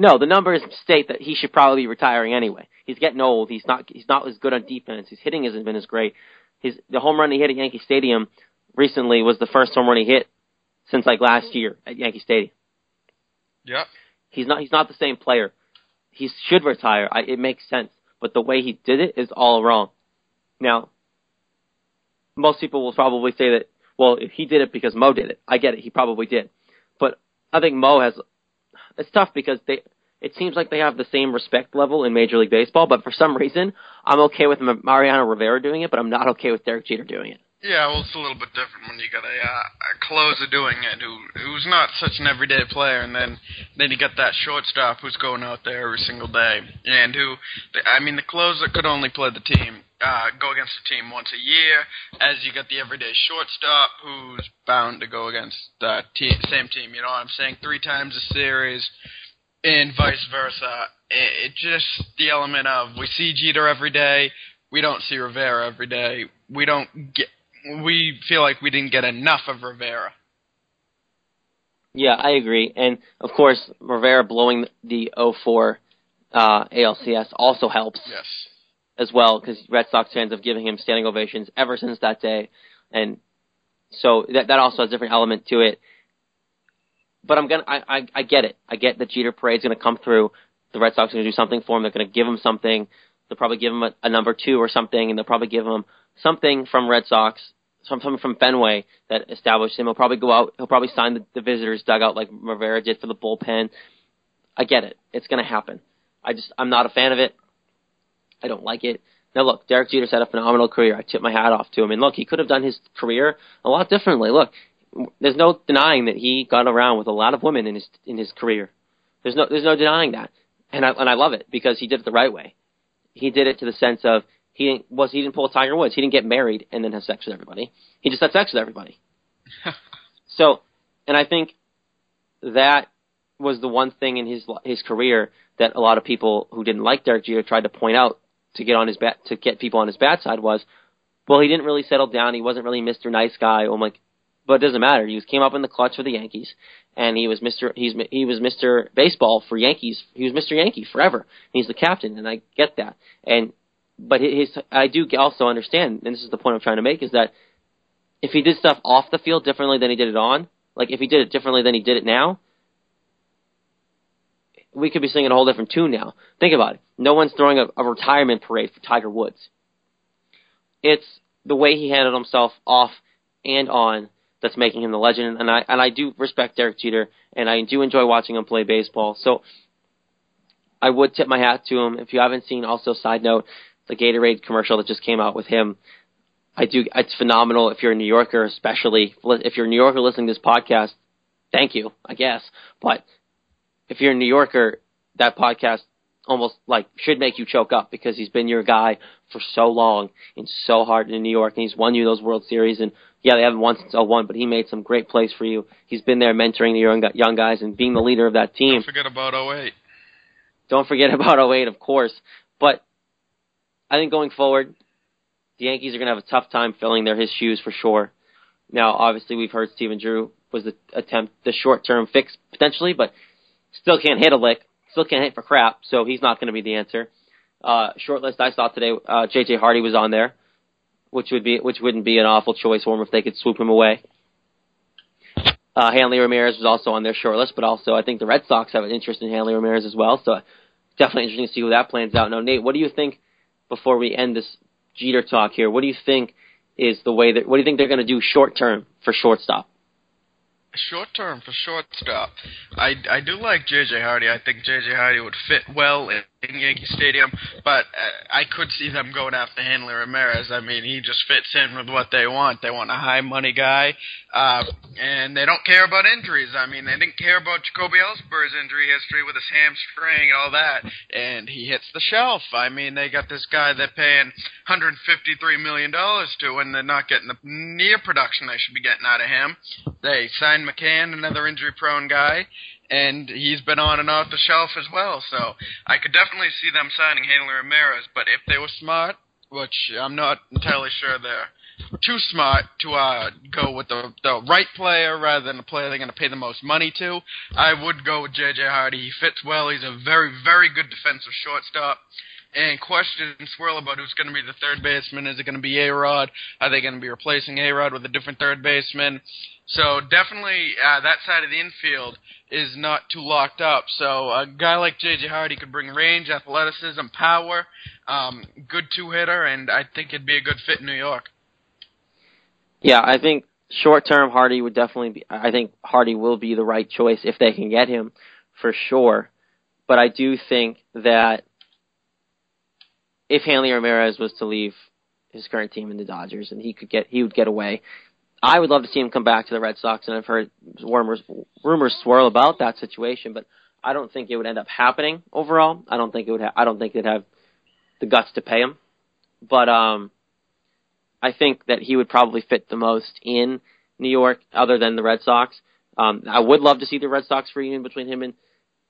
No, the numbers state that he should probably be retiring anyway. He's getting old. He's not. He's not as good on defense. His hitting hasn't been as great. His the home run he hit at Yankee Stadium recently was the first home run he hit since like last year at Yankee Stadium. Yeah. He's not he's not the same player. He should retire. I, it makes sense, but the way he did it is all wrong. Now, most people will probably say that well, if he did it because Mo did it. I get it. He probably did. But I think Mo has it's tough because they it seems like they have the same respect level in Major League Baseball, but for some reason, I'm okay with Mariano Rivera doing it, but I'm not okay with Derek Jeter doing it. Yeah, well, it's a little bit different when you got a, uh, a closer doing it who who's not such an everyday player, and then then you got that shortstop who's going out there every single day, and who, I mean, the closer could only play the team, uh, go against the team once a year, as you got the everyday shortstop who's bound to go against the team, same team. You know what I'm saying? Three times a series, and vice versa. It, it just the element of we see Jeter every day, we don't see Rivera every day. We don't get we feel like we didn't get enough of Rivera. Yeah, I agree. And of course, Rivera blowing the 04 uh, ALCS also helps. Yes. As well, because Red Sox fans have given him standing ovations ever since that day, and so that that also has a different element to it. But I'm gonna, I, I, get it. I get that Jeter Parade's gonna come through. The Red Sox are gonna do something for him. They're gonna give him something. They'll probably give him a, a number two or something, and they'll probably give him something from Red Sox, something from Fenway that established him. He'll probably go out. He'll probably sign the, the visitors' dugout like Rivera did for the bullpen. I get it. It's to happen. I just I'm not a fan of it. I don't like it. Now look, Derek Jeter's had a phenomenal career. I tip my hat off to him. And look, he could have done his career a lot differently. Look, there's no denying that he got around with a lot of women in his in his career. There's no there's no denying that. And I and I love it because he did it the right way. He did it to the sense of he didn't was he didn't pull a Tiger Woods. He didn't get married and then have sex with everybody. He just had sex with everybody. so, and I think that was the one thing in his his career that a lot of people who didn't like Derek Jeter tried to point out to get on his bat to get people on his bad side was, well, he didn't really settle down. He wasn't really Mr. Nice Guy. I'm like, but it doesn't matter. He was, came up in the clutch for the Yankees, and he was Mr. He's he was Mr. Baseball for Yankees. He was Mr. Yankee forever. He's the captain, and I get that. And but his I do also understand, and this is the point I'm trying to make, is that if he did stuff off the field differently than he did it on, like if he did it differently than he did it now, we could be singing a whole different tune now. Think about it. No one's throwing a, a retirement parade for Tiger Woods. It's the way he handled himself off and on that's making him the legend. And I and I do respect Derek Jeter, and I do enjoy watching him play baseball. So I would tip my hat to him. If you haven't seen, also side note, the Gatorade commercial that just came out with him. I do. It's phenomenal. If you're a New Yorker, especially if you're a New Yorker listening to this podcast, thank you, I guess. But if you're a New Yorker, that podcast almost like should make you choke up because he's been your guy for so long and so hard in New York, and he's won you those World Series. And yeah, they haven't won since 01, but he made some great plays for you. He's been there mentoring the young young guys and being the leader of that team. Don't forget about 08. Don't forget about 08, of course. But I think going forward, the Yankees are going to have a tough time filling their his shoes for sure. Now, obviously, we've heard Stephen Drew was the attempt, the short term fix potentially, but still can't hit a lick, still can't hit for crap, so he's not going to be the answer. Uh, short list I saw today, uh, J.J. Hardy was on there, which would be which wouldn't be an awful choice for him if they could swoop him away. Uh, Hanley Ramirez was also on their short list, but also I think the Red Sox have an interest in Hanley Ramirez as well, so definitely interesting to see who that plans out. Now, Nate, what do you think before we end this Jeter talk here? What do you think is the way that? What do you think they're going to do short term for shortstop? Short term for shortstop, I I do like JJ Hardy. I think JJ Hardy would fit well in, in Yankee Stadium, but uh, I could see them going after Hanley Ramirez. I mean, he just fits in with what they want. They want a high money guy, uh, and they don't care about injuries. I mean, they didn't care about Jacoby Ellsbury's injury history with his hamstring and all that, and he hits the shelf. I mean, they got this guy they're paying 153 million dollars to, and they're not getting the near production they should be getting out of him. They signed McCann, another injury-prone guy, and he's been on and off the shelf as well. So I could definitely see them signing Hanley Ramirez. But if they were smart, which I'm not entirely sure they're too smart to uh, go with the the right player rather than the player they're going to pay the most money to, I would go with J.J. Hardy. He fits well. He's a very very good defensive shortstop. And questions swirl about who's going to be the third baseman. Is it going to be A Rod? Are they going to be replacing A Rod with a different third baseman? So definitely uh, that side of the infield is not too locked up. So a guy like J.J. Hardy could bring range, athleticism, power, um, good two hitter, and I think it'd be a good fit in New York. Yeah, I think short term Hardy would definitely be. I think Hardy will be the right choice if they can get him, for sure. But I do think that if Hanley Ramirez was to leave his current team in the Dodgers, and he could get he would get away. I would love to see him come back to the Red Sox, and I've heard rumors rumors swirl about that situation, but I don't think it would end up happening overall. I don't think it would. Ha- I don't think they'd have the guts to pay him, but um, I think that he would probably fit the most in New York, other than the Red Sox. Um, I would love to see the Red Sox reunion between him and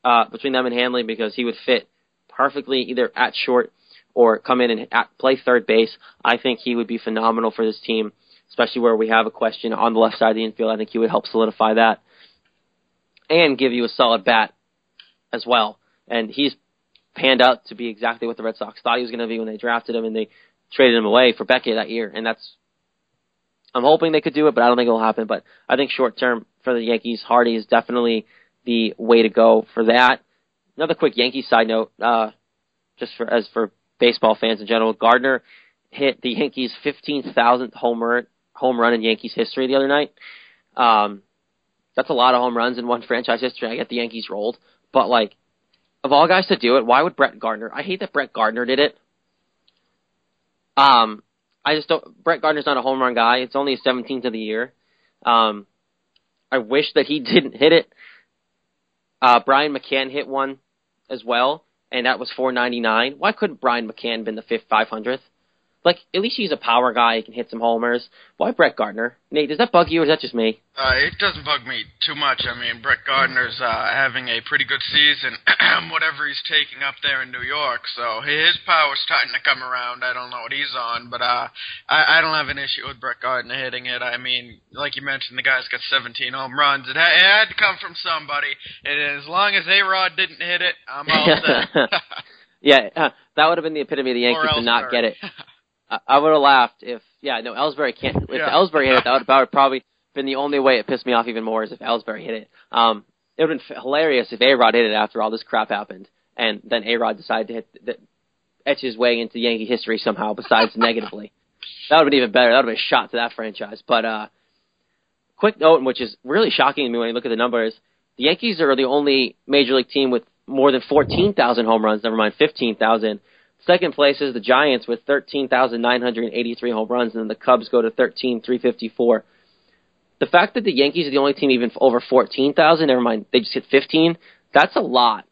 uh, between them and Hanley because he would fit perfectly either at short or come in and at, play third base. I think he would be phenomenal for this team, especially where we have a question on the left side of the infield. I think he would help solidify that and give you a solid bat as well. And he's panned out to be exactly what the Red Sox thought he was going to be when they drafted him and they traded him away for Beckett that year. And that's, I'm hoping they could do it, but I don't think it'll happen. But I think short term for the Yankees, Hardy is definitely the way to go for that. Another quick Yankee side note, uh, just for as for baseball fans in general, Gardner hit the Yankees' 15,000th home run, home run in Yankees history the other night. Um, that's a lot of home runs in one franchise history. I get the Yankees rolled, but like, of all guys to do it, why would Brett Gardner? I hate that Brett Gardner did it. Um, I just don't. Brett Gardner's not a home run guy. It's only his 17th of the year. Um, I wish that he didn't hit it. Uh, Brian McCann hit one as well, and that was 499. Why couldn't Brian McCann been the fifth 500th? Like, at least he's a power guy. He can hit some homers. Why Brett Gardner? Nate, does that bug you, or is that just me? Uh, it doesn't bug me too much. I mean, Brett Gardner's uh, having a pretty good season, whatever he's taking up there in New York. So his power's starting to come around. I don't know what he's on, but uh, I, I don't have an issue with Brett Gardner hitting it. I mean, like you mentioned, the guy's got 17 home runs. It, ha- it had to come from somebody, and as long as A Rod didn't hit it, I'm all set. yeah, uh, that would have been the epitome of the Yankees to not get it. I would have laughed if yeah no Ellsbury can't if Yeah. Ellsbury hit it that would, that would probably been the only way it pissed me off even more is if Ellsbury hit it. Um, it would have been hilarious if A Rod hit it after all this crap happened and then A Rod decided to hit the, etch his way into Yankee history somehow besides negatively. That would have been even better. That would have been a shot to that franchise. But uh, quick note, which is really shocking to me when you look at the numbers, the Yankees are the only major league team with more than 14,000 home runs. Never mind 15,000. Second place is the Giants with 13,983 home runs, and then the Cubs go to 13,354. The fact that the Yankees are the only team even over 14,000, never mind, they just hit 15, that's a lot.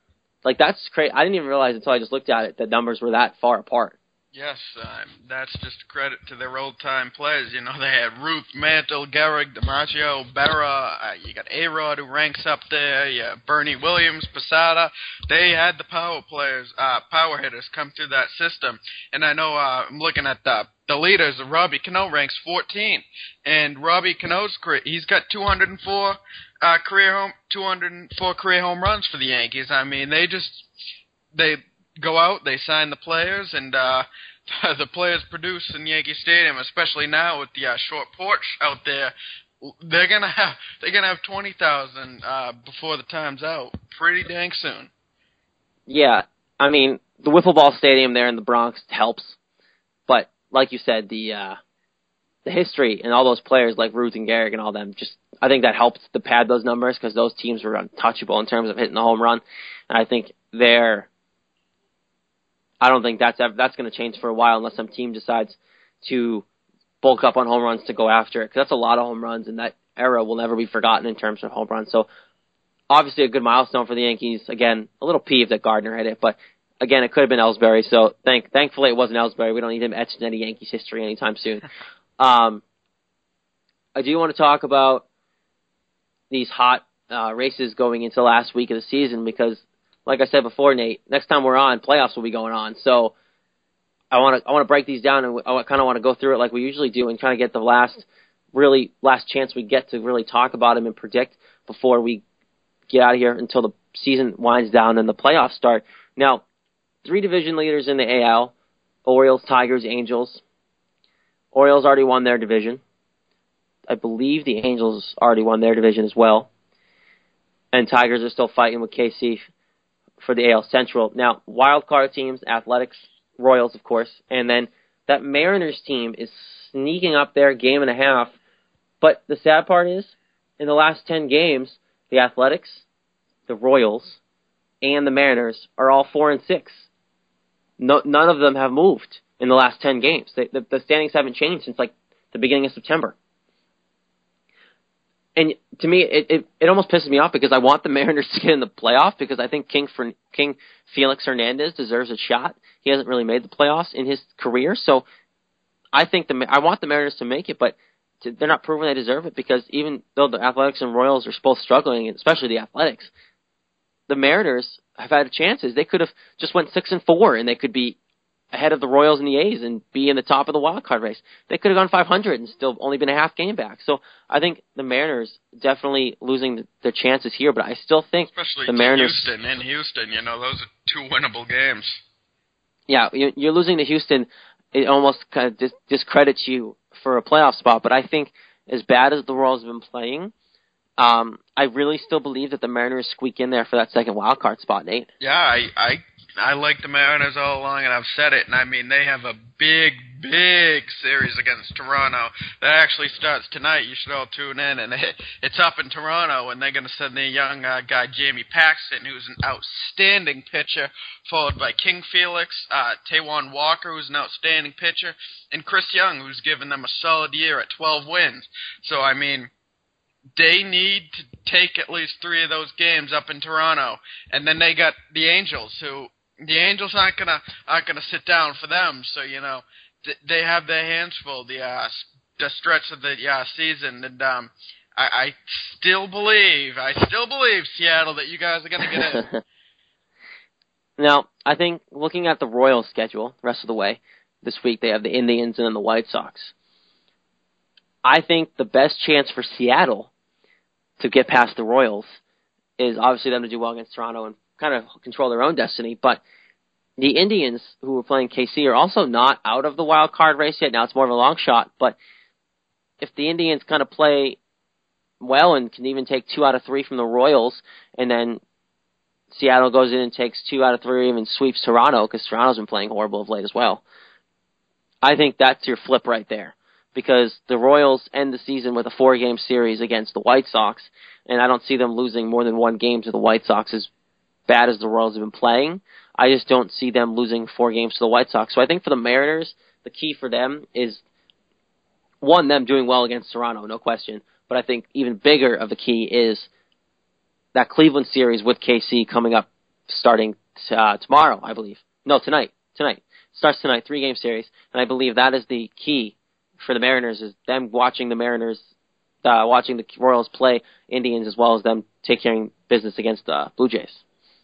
Like, that's crazy. I didn't even realize until I just looked at it that numbers were that far apart. Yes, um, that's just a credit to their old time players. You know, they had Ruth, Mantle, Gehrig, DiMaggio, Berra. Uh, you got A Rod who ranks up there. Yeah, Bernie Williams, Posada. They had the power players, uh, power hitters come through that system. And I know uh, I'm looking at the the leaders. Robbie Cano ranks 14, and Robbie Cano's career, he's got 204 uh, career home 204 career home runs for the Yankees. I mean, they just they go out, they sign the players, and uh, the players produce in Yankee Stadium, especially now with the uh, short porch out there. They're gonna have they're gonna have twenty thousand uh, before the time's out, pretty dang soon. Yeah, I mean, the wiffle ball stadium there in the Bronx helps, but like you said, the uh, the history and all those players like Ruth and Gehrig and all them, just I think that helped to pad those numbers because those teams were untouchable in terms of hitting the home run, and I think they're. I don't think that's ever, that's going to change for a while unless some team decides to bulk up on home runs to go after it because that's a lot of home runs and that era will never be forgotten in terms of home runs. So obviously a good milestone for the Yankees. Again, a little peeved that Gardner hit it, but again, it could have been Ellsbury. So thank, thankfully it wasn't Ellsbury. We don't need him etched in any Yankees history anytime soon. Um, I do want to talk about these hot uh, races going into last week of the season because, like I said before, Nate, next time we're on, playoffs will be going on. So I want to I want to break these down and I kind of want to go through it like we usually do and kind of get the last really last chance we get to really talk about them and predict before we get out of here until the season winds down and the playoffs start. Now, three division leaders in the AL: Orioles, Tigers, Angels. Orioles already won their division. I believe the Angels already won their division as well. And Tigers are still fighting with KC for the AL Central. Now, wild card teams, Athletics, Royals, of course, and then that Mariners team is sneaking up there game and a half. But the sad part is, in the last 10 games, the Athletics, the Royals, and the Mariners are all 4 and 6. No, none of them have moved in the last ten games. They, the, the standings haven't changed since like the beginning of September. And to me, it, it it almost pisses me off because I want the Mariners to get in the playoff because I think King for King Felix Hernandez deserves a shot. He hasn't really made the playoffs in his career, so I think the I want the Mariners to make it, but to, they're not proving they deserve it because even though the Athletics and Royals are both struggling, especially the Athletics, the Mariners have had chances. They could have just went six and four, and they could be ahead of the Royals and the A's and be in the top of the wild card race. They could have gone 500 and still only been a half game back. So I think the Mariners definitely losing their chances here, but I still think Especially the Mariners. Houston in Houston, you know, those are two winnable games. Yeah, you're losing to Houston. It almost kind of discredits you for a playoff spot. But I think as bad as the Royals have been playing, um, I really still believe that the Mariners squeak in there for that second wild card spot, Nate. Yeah, I I I like the Mariners all along, and I've said it. And I mean, they have a big, big series against Toronto that actually starts tonight. You should all tune in, and it, it's up in Toronto, and they're going to send the young uh, guy Jamie Paxton, who's an outstanding pitcher, followed by King Felix, uh, Taijuan Walker, who's an outstanding pitcher, and Chris Young, who's given them a solid year at 12 wins. So I mean they need to take at least three of those games up in Toronto, and then they got the Angels, who the Angels aren't gonna aren't gonna sit down for them. So you know th- they have their hands full the uh, the stretch of the uh, season, and um, I, I still believe I still believe Seattle that you guys are gonna get in. now I think looking at the Royals schedule, rest of the way this week they have the Indians and then the White Sox. I think the best chance for Seattle to get past the Royals is obviously them to do well against Toronto and kind of control their own destiny. But the Indians, who are playing KC, are also not out of the wild card race yet. Now it's more of a long shot, but if the Indians kind of play well and can even take two out of three from the Royals, and then Seattle goes in and takes two out of three, or even sweeps Toronto because Toronto's been playing horrible of late as well. I think that's your flip right there because the Royals end the season with a four game series against the White Sox, and I don't see them losing more than one game to the White Sox as bad as the Royals have been playing. I just don't see them losing four games to the White Sox. So I think for the Mariners, the key for them is one, them doing well against Toronto, no question. But I think even bigger of the key is that Cleveland series with KC coming up starting uh, tomorrow, I believe. No, tonight. Tonight. Starts tonight, three game series. And I believe that is the key for the Mariners is them watching the Mariners, uh, watching the Royals play Indians as well as them taking business against the uh, Blue Jays.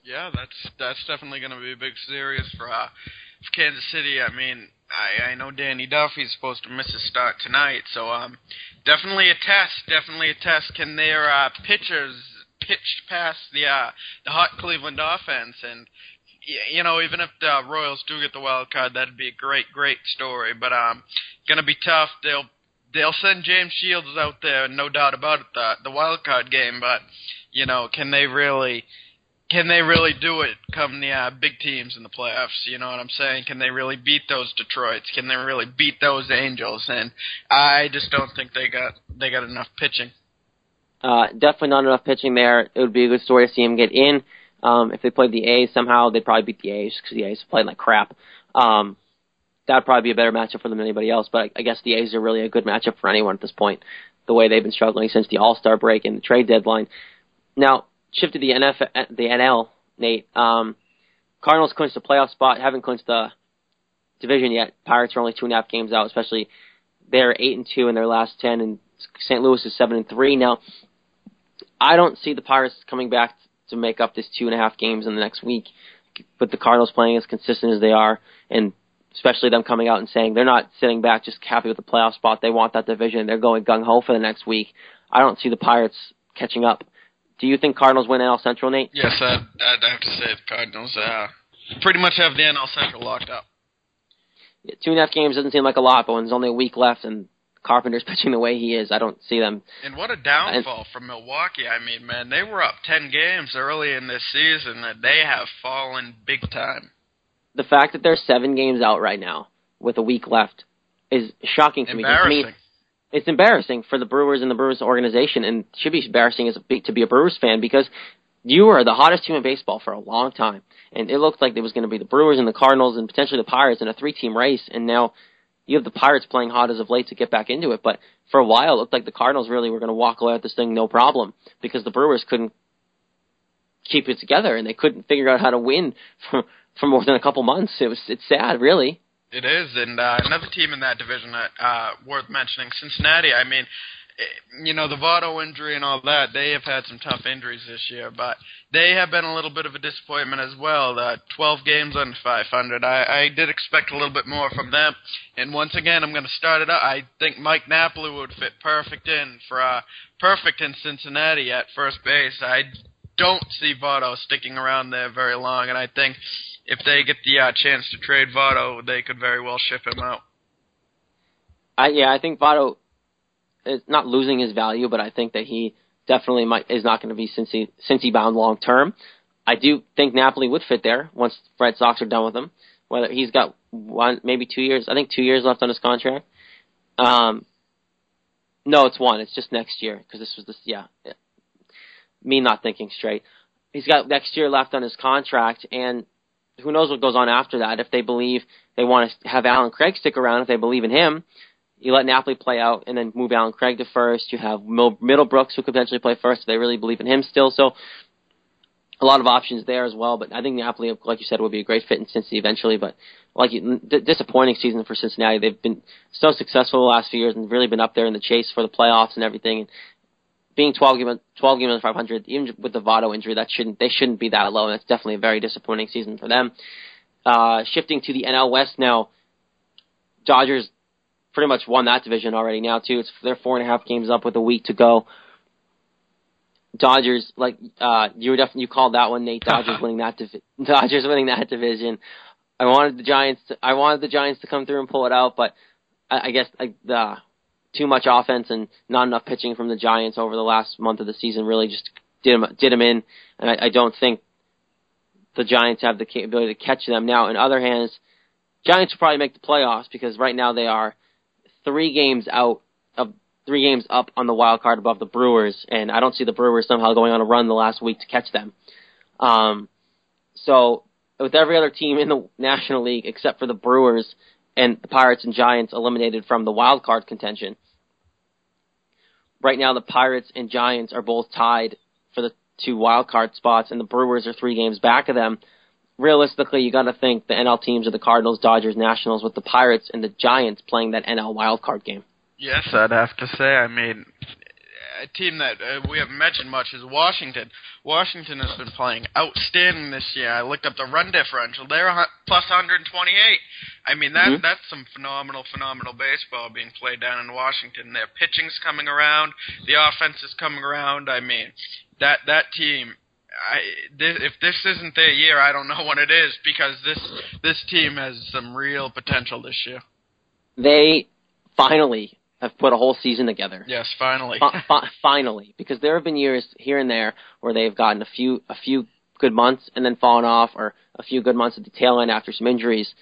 Yeah, that's that's definitely going to be a big series for uh, for Kansas City. I mean, I I know Danny Duffy's supposed to miss his start tonight, so um, definitely a test. Definitely a test. Can their uh, pitchers pitch past the uh, the hot Cleveland offense and you know, even if the Royals do get the wild card, that'd be a great, great story. But um, gonna be tough. They'll they'll send James Shields out there, no doubt about it. The the wild card game, but you know, can they really? Can they really do it come the uh, big teams in the playoffs? You know what I'm saying? Can they really beat those Detroits? Can they really beat those Angels? And I just don't think they got they got enough pitching. Uh, definitely not enough pitching there. It would be a good story to see him get in. Um, if they played the A's somehow, they'd probably beat the A's because the A's played like crap. Um, that'd probably be a better matchup for them than anybody else. But I, I guess the A's are really a good matchup for anyone at this point. The way they've been struggling since the All Star break and the trade deadline. Now, shift to the NFL, the NL, Nate. Um, Cardinals clinched the playoff spot, haven't clinched the division yet. Pirates are only two and a half games out, especially they're eight and two in their last ten, and St. Louis is seven and three. Now, I don't see the Pirates coming back to make up this two and a half games in the next week. But the Cardinals playing as consistent as they are, and especially them coming out and saying they're not sitting back just happy with the playoff spot. They want that division. They're going gung ho for the next week. I don't see the Pirates catching up. Do you think Cardinals win NL Central, Nate? Yes, I'd, I'd have to say the Cardinals uh, pretty much have the NL Central locked up. Yeah, two and a half games doesn't seem like a lot, but when there's only a week left and Carpenter's pitching the way he is, I don't see them. And what a downfall from Milwaukee. I mean, man, they were up 10 games early in this season and they have fallen big time. The fact that they're seven games out right now with a week left is shocking to me. Mean, it's embarrassing for the Brewers and the Brewers organization, and should be embarrassing as a, to be a Brewers fan because you were the hottest team in baseball for a long time, and it looked like it was going to be the Brewers and the Cardinals and potentially the Pirates in a three-team race, and now you have the Pirates playing hot as of late to get back into it. But for a while, it looked like the Cardinals really were going to walk away with this thing no problem because the Brewers couldn't keep it together and they couldn't figure out how to win for for more than a couple months. It was it's sad, really. It is, and uh, another team in that division that uh, worth mentioning, Cincinnati. I mean, you know the Votto injury and all that. They have had some tough injuries this year, but they have been a little bit of a disappointment as well. Uh, 12 games under 500. I, I did expect a little bit more from them. And once again, I'm going to start it out. I think Mike Napoli would fit perfect in for uh, perfect in Cincinnati at first base. I don't see Votto sticking around there very long, and I think if they get the uh, chance to trade Votto, they could very well ship him out. I, yeah, I think Votto is not losing his value, but I think that he definitely might is not going to be Cincy Cincy bound long term. I do think Napoli would fit there once Red Sox are done with him. Whether he's got one, maybe two years. I think two years left on his contract. Um, no, it's one. It's just next year because this was this. Yeah, yeah, me not thinking straight. He's got next year left on his contract, and who knows what goes on after that. If they believe they want to have Allen Craig stick around, if they believe in him, you let Napoli play out and then move Allen Craig to first. You have Middlebrooks who could potentially play first they really believe in him still. So a lot of options there as well. But I think Napoli, like you said, would be a great fit in Cincinnati eventually. But like d- disappointing season for Cincinnati. They've been so successful the last few years and really been up there in the chase for the playoffs and everything. And being 12 game 12 games under 500, even with the Votto injury, that shouldn't they shouldn't be that low. And that's definitely a very disappointing season for them. Uh, shifting to the NL West now, Dodgers pretty much won that division already now too. It's they're four and a half games up with a week to go. Dodgers, like uh, you were definitely you called that one, Nate. Dodgers winning that divi- Dodgers winning that division. I wanted the Giants. To, I wanted the Giants to come through and pull it out, but I, I guess like the too much offense and not enough pitching from the Giants over the last month of the season really just did them did them in, and I, I don't think the Giants have the capability to catch them. Now, in other hands, Giants will probably make the playoffs because right now they are three games out of three games up on the wild card above the Brewers, and I don't see the Brewers somehow going on a run the last week to catch them. Um, so with every other team in the National League except for the Brewers and the Pirates and Giants eliminated from the wild card contention, right now the Pirates and Giants are both tied for the two wild card spots, and the Brewers are three games back of them. Realistically, you got to think the NL teams are the Cardinals, Dodgers, Nationals, with the Pirates and the Giants playing that NL wild card game. Yes, I'd have to say. I mean, a team that uh, we haven't mentioned much is Washington. Washington has been playing outstanding this year. I looked up the run differential; they're plus 128. I mean, that mm-hmm. that's some phenomenal, phenomenal baseball being played down in Washington. Their pitching's coming around, the offense is coming around. I mean, that that team. I, this, if this isn't their year, I don't know what it is because this this team has some real potential this year. They finally have put a whole season together. Yes, finally. finally, because there have been years here and there where they've gotten a few a few good months and then fallen off, or a few good months at the tail end after some injuries.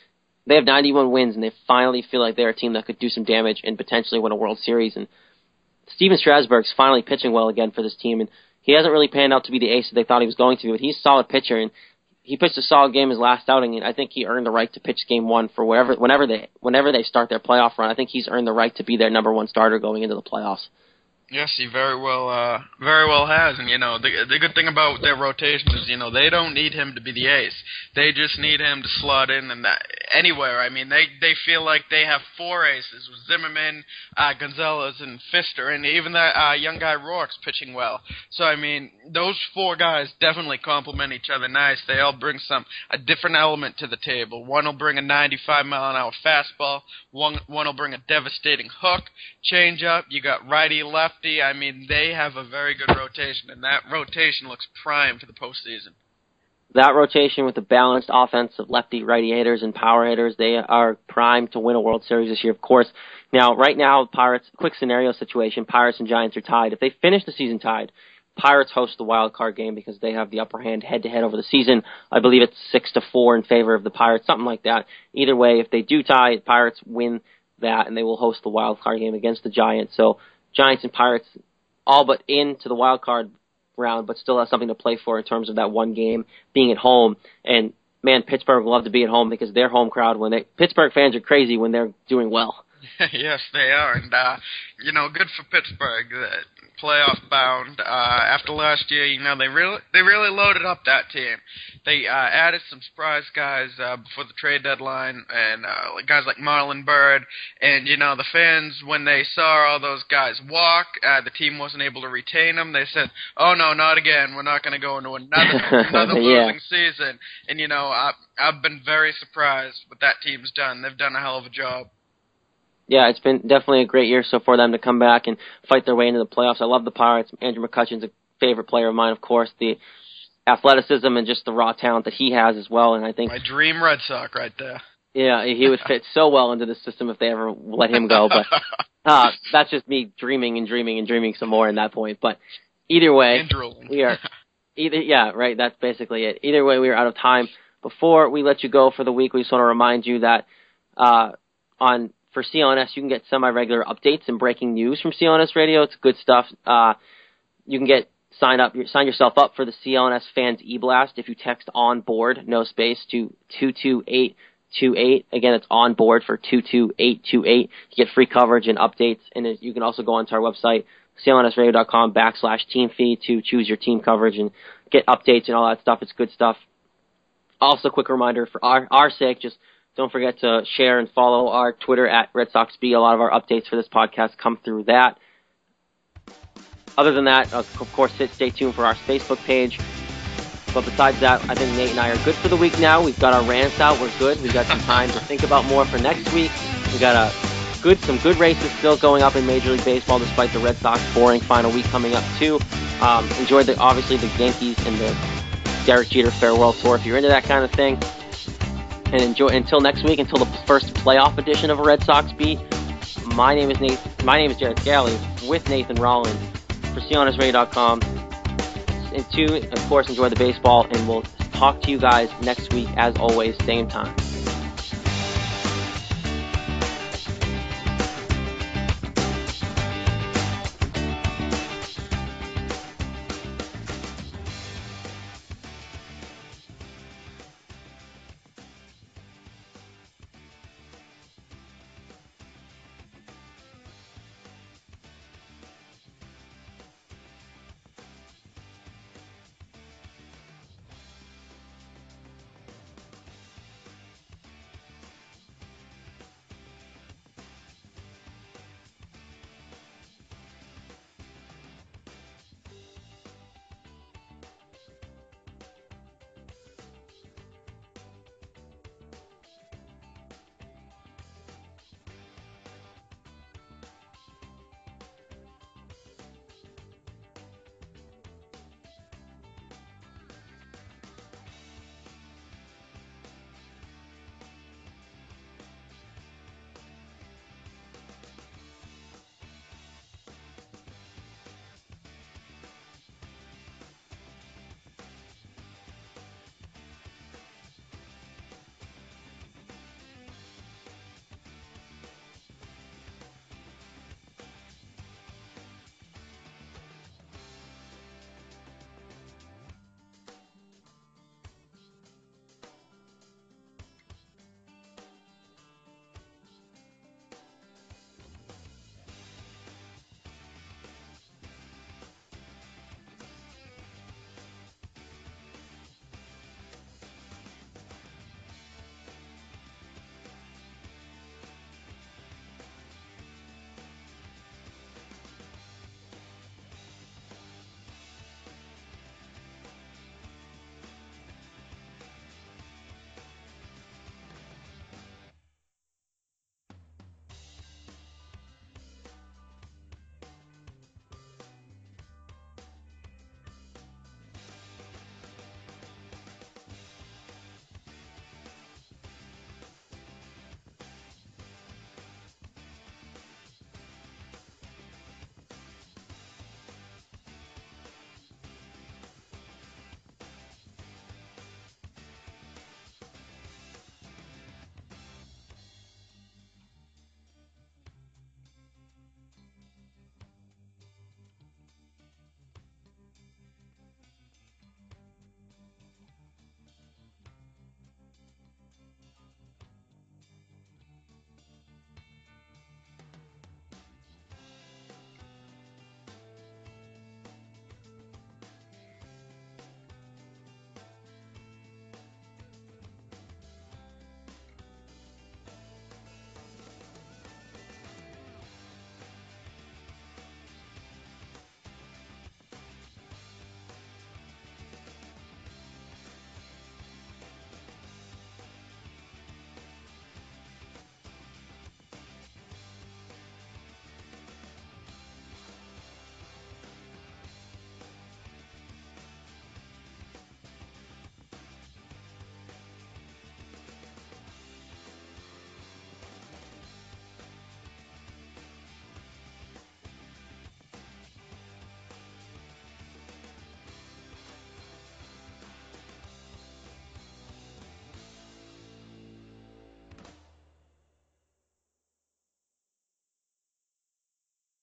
They have 91 wins, and they finally feel like they're a team that could do some damage and potentially win a World Series. And Stephen Strasburg's finally pitching well again for this team, and he hasn't really panned out to be the ace that they thought he was going to be, but he's a solid pitcher, and he pitched a solid game his last outing, and I think he earned the right to pitch game one for wherever, whenever they, whenever they start their playoff run. I think he's earned the right to be their number one starter going into the playoffs. Yes, he very well, uh, very well has. And you know, the the good thing about their rotation is, you know, they don't need him to be the ace. They just need him to slot in and that anywhere. I mean, they they feel like they have four aces with Zimmermann, uh, Gonzalez, and Fister, and even that uh, young guy Roark's pitching well. So I mean, those four guys definitely complement each other nice. They all bring some a different element to the table. One will bring a 95 mile an hour fastball. One one will bring a devastating hook, changeup. You got righty left lefty. I mean, they have a very good rotation, and that rotation looks prime for the postseason. That rotation with the balanced offense of lefty, righty hitters, and power hitters, they are primed to win a World Series this year, of course. Now, right now, Pirates, quick scenario situation, Pirates and Giants are tied. If they finish the season tied, Pirates host the wild card game because they have the upper hand head to head over the season. I believe it's six to four in favor of the Pirates, something like that. Either way, if they do tie, Pirates win that and they will host the wild card game against the Giants. So Giants and Pirates all but into the wild card round, but still has something to play for in terms of that one game being at home. And man, Pittsburgh would love to be at home because their home crowd when they Pittsburgh fans are crazy when they're doing well. yes, they are, and uh, you know, good for Pittsburgh. Uh, playoff bound. Uh, after last year, you know, they really they really loaded up that team. They uh, added some surprise guys uh, before the trade deadline, and uh, guys like Marlon Byrd. And you know, the fans when they saw all those guys walk, uh, the team wasn't able to retain them. They said, "Oh no, not again. We're not going to go into another another Yeah. losing season." And you know, I, I've been very surprised what that team's done. They've done a hell of a job. Yeah, it's been definitely a great year so for them to come back and fight their way into the playoffs. I love the Pirates. Andrew McCutchen's a favorite player of mine, of course. The athleticism and just the raw talent that he has as well. And I think My dream Red Sox right there. Yeah, he would fit so well into the system if they ever let him go. But uh, that's just me dreaming and dreaming and dreaming some more in that point. But either way, we are either yeah, right. That's basically it. Either way, we are out of time. Before we let you go for the week, we just want to remind you that uh, on for CLNS you can get semi-regular updates and breaking news from CLNS Radio. It's good stuff. Uh, you can get sign up sign yourself up for the CLNS fans e-blast if you text on board no space to two two eight two eight. Again, it's on board for two two eight two eight. You get free coverage and updates, and you can also go onto our website clnsradio.com backslash team feed to choose your team coverage and get updates and all that stuff. It's good stuff. Also, quick reminder for our our sake, just don't forget to share and follow our Twitter at Red Sox Beat. A lot of our updates for this podcast come through that. Other than that, of course, stay tuned for our Facebook page. But besides that, I think Nate and I are good for the week now. We've got our rants out. We're good. We've got some time to think about more for next week. We got a good, some good races still going up in Major League Baseball, despite the Red Sox boring final week coming up too. Um, enjoy the obviously the Yankees and the Derek Jeter Farewell Tour if you're into that kind of thing. And enjoy until next week, until the first playoff edition of a Red Sox beat. My name is Nate. My name is Jared Scally with Nathan Rollins for CLNSRadio.com. And two, of course, enjoy the baseball, and we'll talk to you guys next week as always, same time.